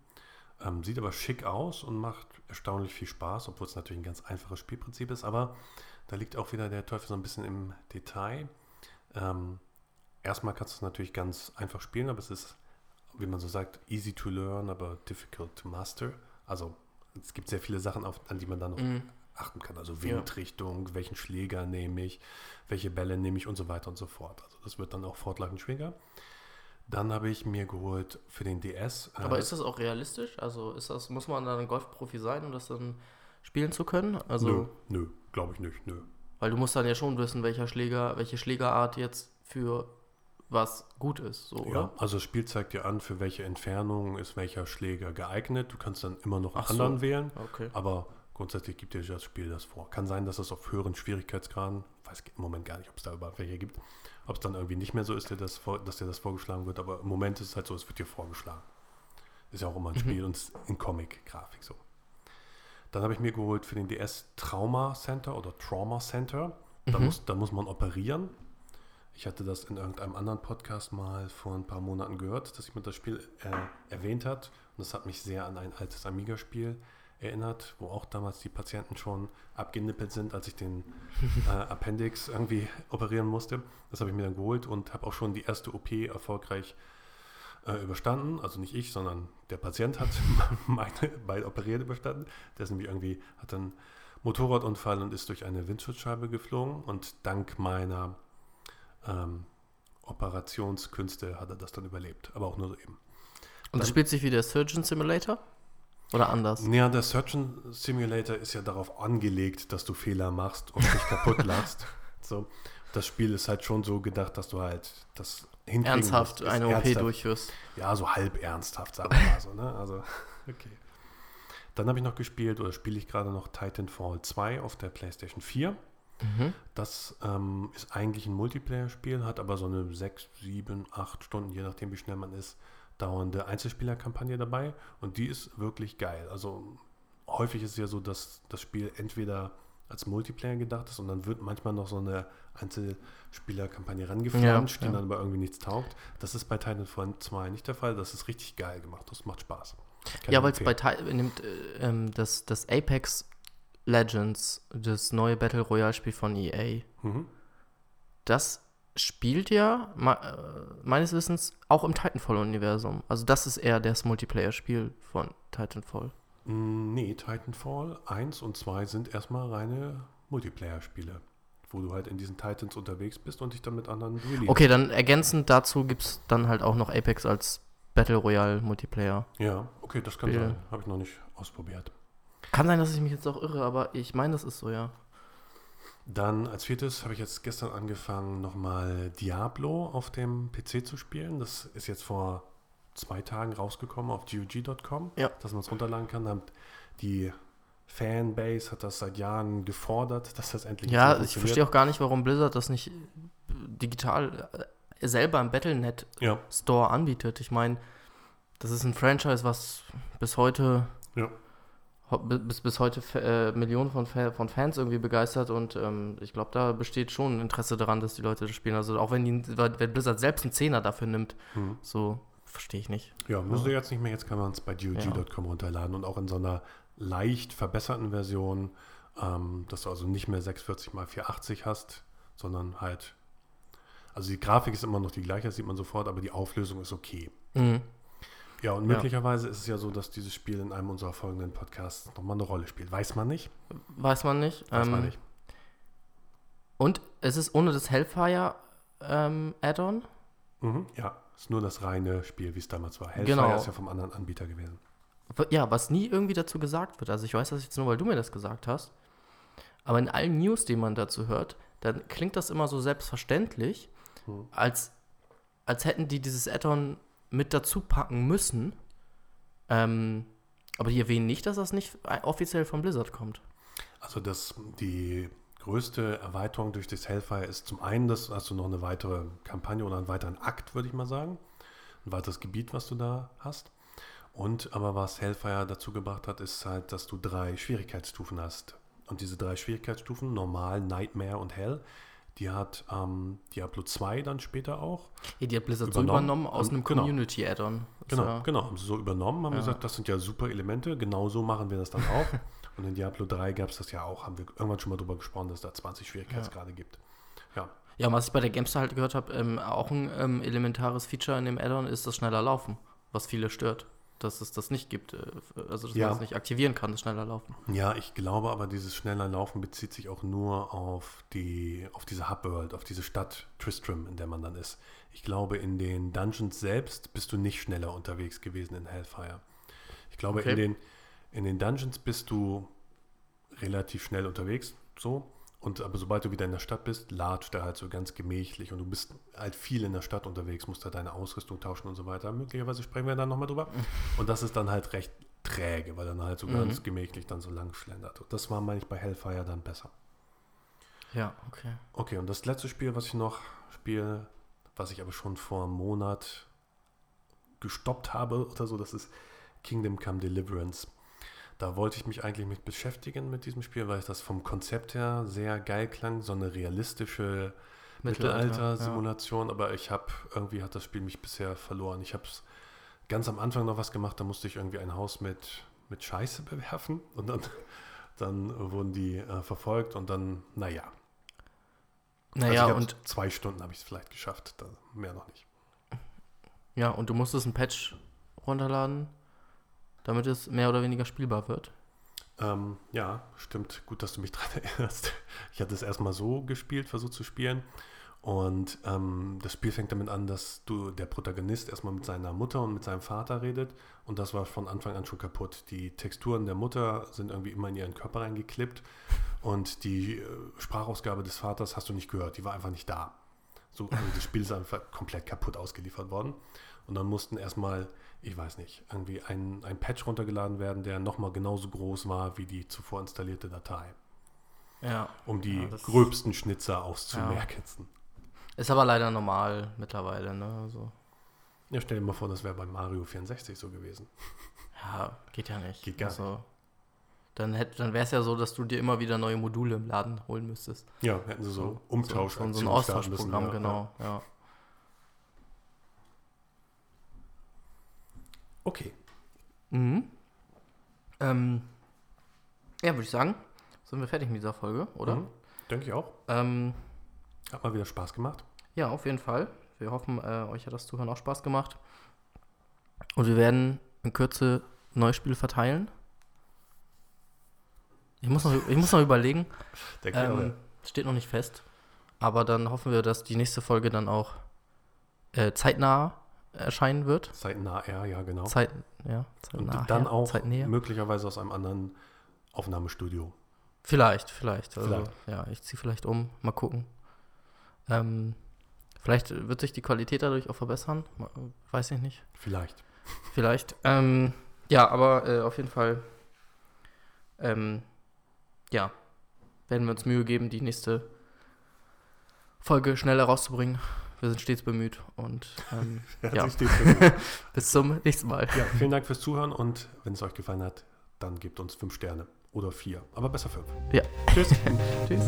Ähm, sieht aber schick aus und macht erstaunlich viel Spaß, obwohl es natürlich ein ganz einfaches Spielprinzip ist. Aber da liegt auch wieder der Teufel so ein bisschen im Detail. Ähm, erstmal kannst du es natürlich ganz einfach spielen, aber es ist, wie man so sagt, easy to learn, aber difficult to master. Also es gibt sehr viele Sachen, auf, an die man dann noch Mhm. achten kann. Also Ja. Windrichtung, welchen Schläger nehme ich, welche Bälle nehme ich und so weiter und so fort. Also das wird dann auch fortlaufend schwieriger. Dann habe ich mir geholt für den DS. äh, Aber ist das auch realistisch? Also ist das, muss man dann ein Golfprofi sein, um das dann spielen zu können? Also, nö, nö, glaube ich nicht, nö. weil du musst dann ja schon wissen, welcher Schläger, welche Schlägerart jetzt für was gut ist, so, Ja, oder? also das Spiel zeigt dir an, für welche Entfernung ist welcher Schläger geeignet. Du kannst dann immer noch einen Ach so. anderen wählen, Okay. aber grundsätzlich gibt dir das Spiel das vor. Kann sein, dass es auf höheren Schwierigkeitsgraden, weiß im Moment gar nicht, ob es da überhaupt welche gibt, ob es dann irgendwie nicht mehr so ist, dir das vor, dass dir das vorgeschlagen wird, aber im Moment ist es halt so, es wird dir vorgeschlagen. Ist ja auch immer ein Mhm. Spiel und es ist in Comic-Grafik so. Dann habe ich mir geholt für den DS Trauma Center oder Trauma Center. Da, Mhm. muss, da muss man operieren. Ich hatte das in irgendeinem anderen Podcast mal vor ein paar Monaten gehört, dass jemand das Spiel äh, erwähnt hat. Und das hat mich sehr an ein altes Amiga-Spiel erinnert, wo auch damals die Patienten schon abgenippelt sind, als ich den äh, Appendix irgendwie operieren musste. Das habe ich mir dann geholt und habe auch schon die erste OP erfolgreich äh, überstanden. Also nicht ich, sondern der Patient hat meine beide Operiert überstanden. Der ist nämlich irgendwie, hat einen Motorradunfall und ist durch eine Windschutzscheibe geflogen. Und dank meiner ähm, Operationskünste hat er das dann überlebt. Aber auch nur so eben. Und das spielt sich wie der Surgeon Simulator? Oder anders? Ja, der Surgeon Simulator ist ja darauf angelegt, dass du Fehler machst und dich kaputt lachst. So, das Spiel ist halt schon so gedacht, dass du halt das hinkriegen Ernsthaft musst. Eine OP ernsthaft. durchführst. Ja, so halb ernsthaft, sagen wir mal so. Ne? Also, okay. Dann habe ich noch gespielt oder spiele ich gerade noch Titanfall 2 auf der PlayStation 4. Mhm. Das ähm, ist eigentlich ein Multiplayer-Spiel, hat aber so eine 6, 7, 8 Stunden, je nachdem wie schnell man ist, dauernde Einzelspielerkampagne dabei. Und die ist wirklich geil. Also häufig ist es ja so, dass das Spiel entweder als Multiplayer gedacht ist und dann wird manchmal noch so eine Einzelspielerkampagne rangeflanscht, Ja, die ja. dann aber irgendwie nichts taugt. Das ist bei Titanfall 2 nicht der Fall. Das ist richtig geil gemacht. Das macht Spaß. Kann Ja, weil es bei Ti- nimmt, äh, ähm, das, das Apex Legends, das neue Battle Royale Spiel von EA, Mhm. das spielt ja me äh, meines Wissens auch im Titanfall-Universum. Also das ist eher das Multiplayer-Spiel von Titanfall. Mm, Nee, Titanfall 1 und 2 sind erstmal reine Multiplayer-Spiele, wo du halt in diesen Titans unterwegs bist und dich dann mit anderen duellierst. Okay, dann ergänzend dazu gibt es dann halt auch noch Apex als Battle Royale Multiplayer. Ja, okay, das kann Spiele. sein. Habe ich noch nicht ausprobiert. Kann sein, dass ich mich jetzt auch irre, aber ich meine, das ist so, ja. Dann als viertes habe ich jetzt gestern angefangen, nochmal Diablo auf dem PC zu spielen. Das ist jetzt vor zwei Tagen rausgekommen auf GOG.com, Ja. dass man es runterladen kann. Dann Die Fanbase hat das seit Jahren gefordert, dass das endlich Ja, ich verstehe auch gar nicht, warum Blizzard das nicht digital äh, selber im Battlenet Ja, Store anbietet. Ich meine, das ist ein Franchise, was bis heute Ja. Bis, bis heute äh, Millionen von, von Fans irgendwie begeistert und ähm, ich glaube, da besteht schon Interesse daran, dass die Leute das spielen. Also auch wenn, die, wenn Blizzard selbst einen Zehner dafür nimmt, hm. so verstehe ich nicht. ja müssen wir jetzt nicht mehr. Jetzt kann man es bei GOG.com runterladen und auch in so einer leicht verbesserten Version, ähm, dass du also nicht mehr 640 x 480 hast, sondern halt, also die Grafik ist immer noch die gleiche, das sieht man sofort, aber die Auflösung ist okay. Mhm. Ja, und Ja. möglicherweise ist es ja so, dass dieses Spiel in einem unserer folgenden Podcasts nochmal eine Rolle spielt. Weiß man nicht. Weiß man nicht. Weiß man Ähm, nicht. Und es ist ohne das Hellfire ähm, Add-on. Mhm, ja, ist nur das reine Spiel, wie es damals war. Hellfire Genau. ist ja vom anderen Anbieter gewesen. ja, was nie irgendwie dazu gesagt wird. Also ich weiß das jetzt nur, weil du mir das gesagt hast. Aber in allen News, die man dazu hört, dann klingt das immer so selbstverständlich, hm. als, als hätten die dieses Add-on mit dazu packen müssen. Ähm, aber die erwähnen nicht, dass das nicht offiziell von Blizzard kommt. Also das, die größte Erweiterung durch das Hellfire ist zum einen, dass hast du noch eine weitere Kampagne oder einen weiteren Akt, würde ich mal sagen. Ein weiteres Gebiet, was du da hast. Und aber was Hellfire dazu gebracht hat, ist halt, dass du drei Schwierigkeitsstufen hast. Und diese drei Schwierigkeitsstufen, Normal, Nightmare und Hell, die hat ähm, Diablo 2 dann später auch. Ja, die hat Blizzard übernommen. so übernommen aus einem genau. Community-Add-on. Genau, ja. genau. Haben sie so übernommen, haben ja. gesagt, das sind ja super Elemente, genau so machen wir das dann auch. und in Diablo 3 gab es das ja auch, haben wir irgendwann schon mal drüber gesprochen, dass es da 20 Schwierigkeitsgrade ja. gibt. Ja. Ja, was ich bei der Gamestar halt gehört habe, ähm, auch ein ähm, elementares Feature in dem Add-on ist das schneller Laufen, was viele stört dass es das nicht gibt. Äh, also, dass ja. man es nicht aktivieren kann, das schneller Laufen. Ja, ich glaube aber, dieses schneller Laufen bezieht sich auch nur auf, die, auf diese Hub-World, auf diese Stadt Tristram, in der man dann ist. Ich glaube, in den Dungeons selbst bist du nicht schneller unterwegs gewesen in Hellfire. Ich glaube, okay. in, den, in den Dungeons bist du relativ schnell unterwegs, so. Und aber sobald du wieder in der Stadt bist, latscht er halt so ganz gemächlich und du bist halt viel in der Stadt unterwegs, musst da deine Ausrüstung tauschen und so weiter. Möglicherweise sprechen wir dann nochmal drüber. Und das ist dann halt recht träge, weil dann halt so mhm. ganz gemächlich dann so lang schlendert. Und das war, meine ich, bei Hellfire dann besser. Ja, okay. Okay, und das letzte Spiel, was ich noch spiele, was ich aber schon vor einem Monat gestoppt habe oder so, das ist Kingdom Come Deliverance. Da wollte ich mich eigentlich mit beschäftigen mit diesem Spiel, weil das vom Konzept her sehr geil klang, so eine realistische Mittelalter-Simulation, ja. aber ich habe, irgendwie hat das Spiel mich bisher verloren. Ich habe es ganz am Anfang noch was gemacht, da musste ich irgendwie ein Haus mit, mit Scheiße bewerfen und dann, dann wurden die äh, verfolgt und dann, naja. Naja, also und zwei Stunden habe ich es vielleicht geschafft, mehr noch nicht. Ja, und du musstest ein Patch runterladen damit es mehr oder weniger spielbar wird. Ähm, ja, stimmt. Gut, dass du mich daran erinnerst. Ich hatte es erstmal so gespielt, versucht zu spielen. Und ähm, das Spiel fängt damit an, dass du der Protagonist erstmal mit seiner Mutter und mit seinem Vater redet. Und das war von Anfang an schon kaputt. Die Texturen der Mutter sind irgendwie immer in ihren Körper reingeklippt. Und die äh, Sprachausgabe des Vaters hast du nicht gehört. Die war einfach nicht da. So, also das Spiel ist einfach komplett kaputt ausgeliefert worden. Und dann mussten erstmal ich weiß nicht, irgendwie ein, ein Patch runtergeladen werden, der nochmal genauso groß war wie die zuvor installierte Datei. Ja. Um die ja, gröbsten Schnitzer auszumerken. Ja. Ist aber leider normal mittlerweile, ne? Also. Ja, stell dir mal vor, das wäre bei Mario 64 so gewesen. Ja, geht ja nicht. Geht gar also, nicht. Dann, dann wäre es ja so, dass du dir immer wieder neue Module im Laden holen müsstest. Ja, hätten sie so, Umtausch. So, so ein Austauschprogramm, genau. ja. Okay. Mhm. Ähm, ja, würde ich sagen, sind wir fertig mit dieser Folge, oder? Mhm, denke ich auch. Ähm, hat mal wieder Spaß gemacht. Ja, auf jeden Fall. Wir hoffen, äh, euch hat das Zuhören auch Spaß gemacht. Und wir werden in Kürze neue Spiele verteilen. Ich muss noch, ich muss noch überlegen. Denke ähm, steht noch nicht fest. Aber dann hoffen wir, dass die nächste Folge dann auch äh, zeitnah erscheinen wird. Zeitnah, ja, ja, genau. Zeit, ja, zeitnah, Und dann auch Zeitnäher. möglicherweise aus einem anderen Aufnahmestudio. Vielleicht, vielleicht. Also, vielleicht. Ja, ich ziehe vielleicht um. Mal gucken. Ähm, vielleicht wird sich die Qualität dadurch auch verbessern. Weiß ich nicht. Vielleicht. Vielleicht. Ähm, ja, aber äh, auf jeden Fall. Ähm, ja, werden wir uns Mühe geben, die nächste Folge schneller rauszubringen. Wir sind stets bemüht und ähm, ja. bemüht. bis zum nächsten Mal. Ja, vielen Dank fürs Zuhören und wenn es euch gefallen hat, dann gebt uns fünf Sterne oder vier, aber besser fünf. Ja. Tschüss. Tschüss.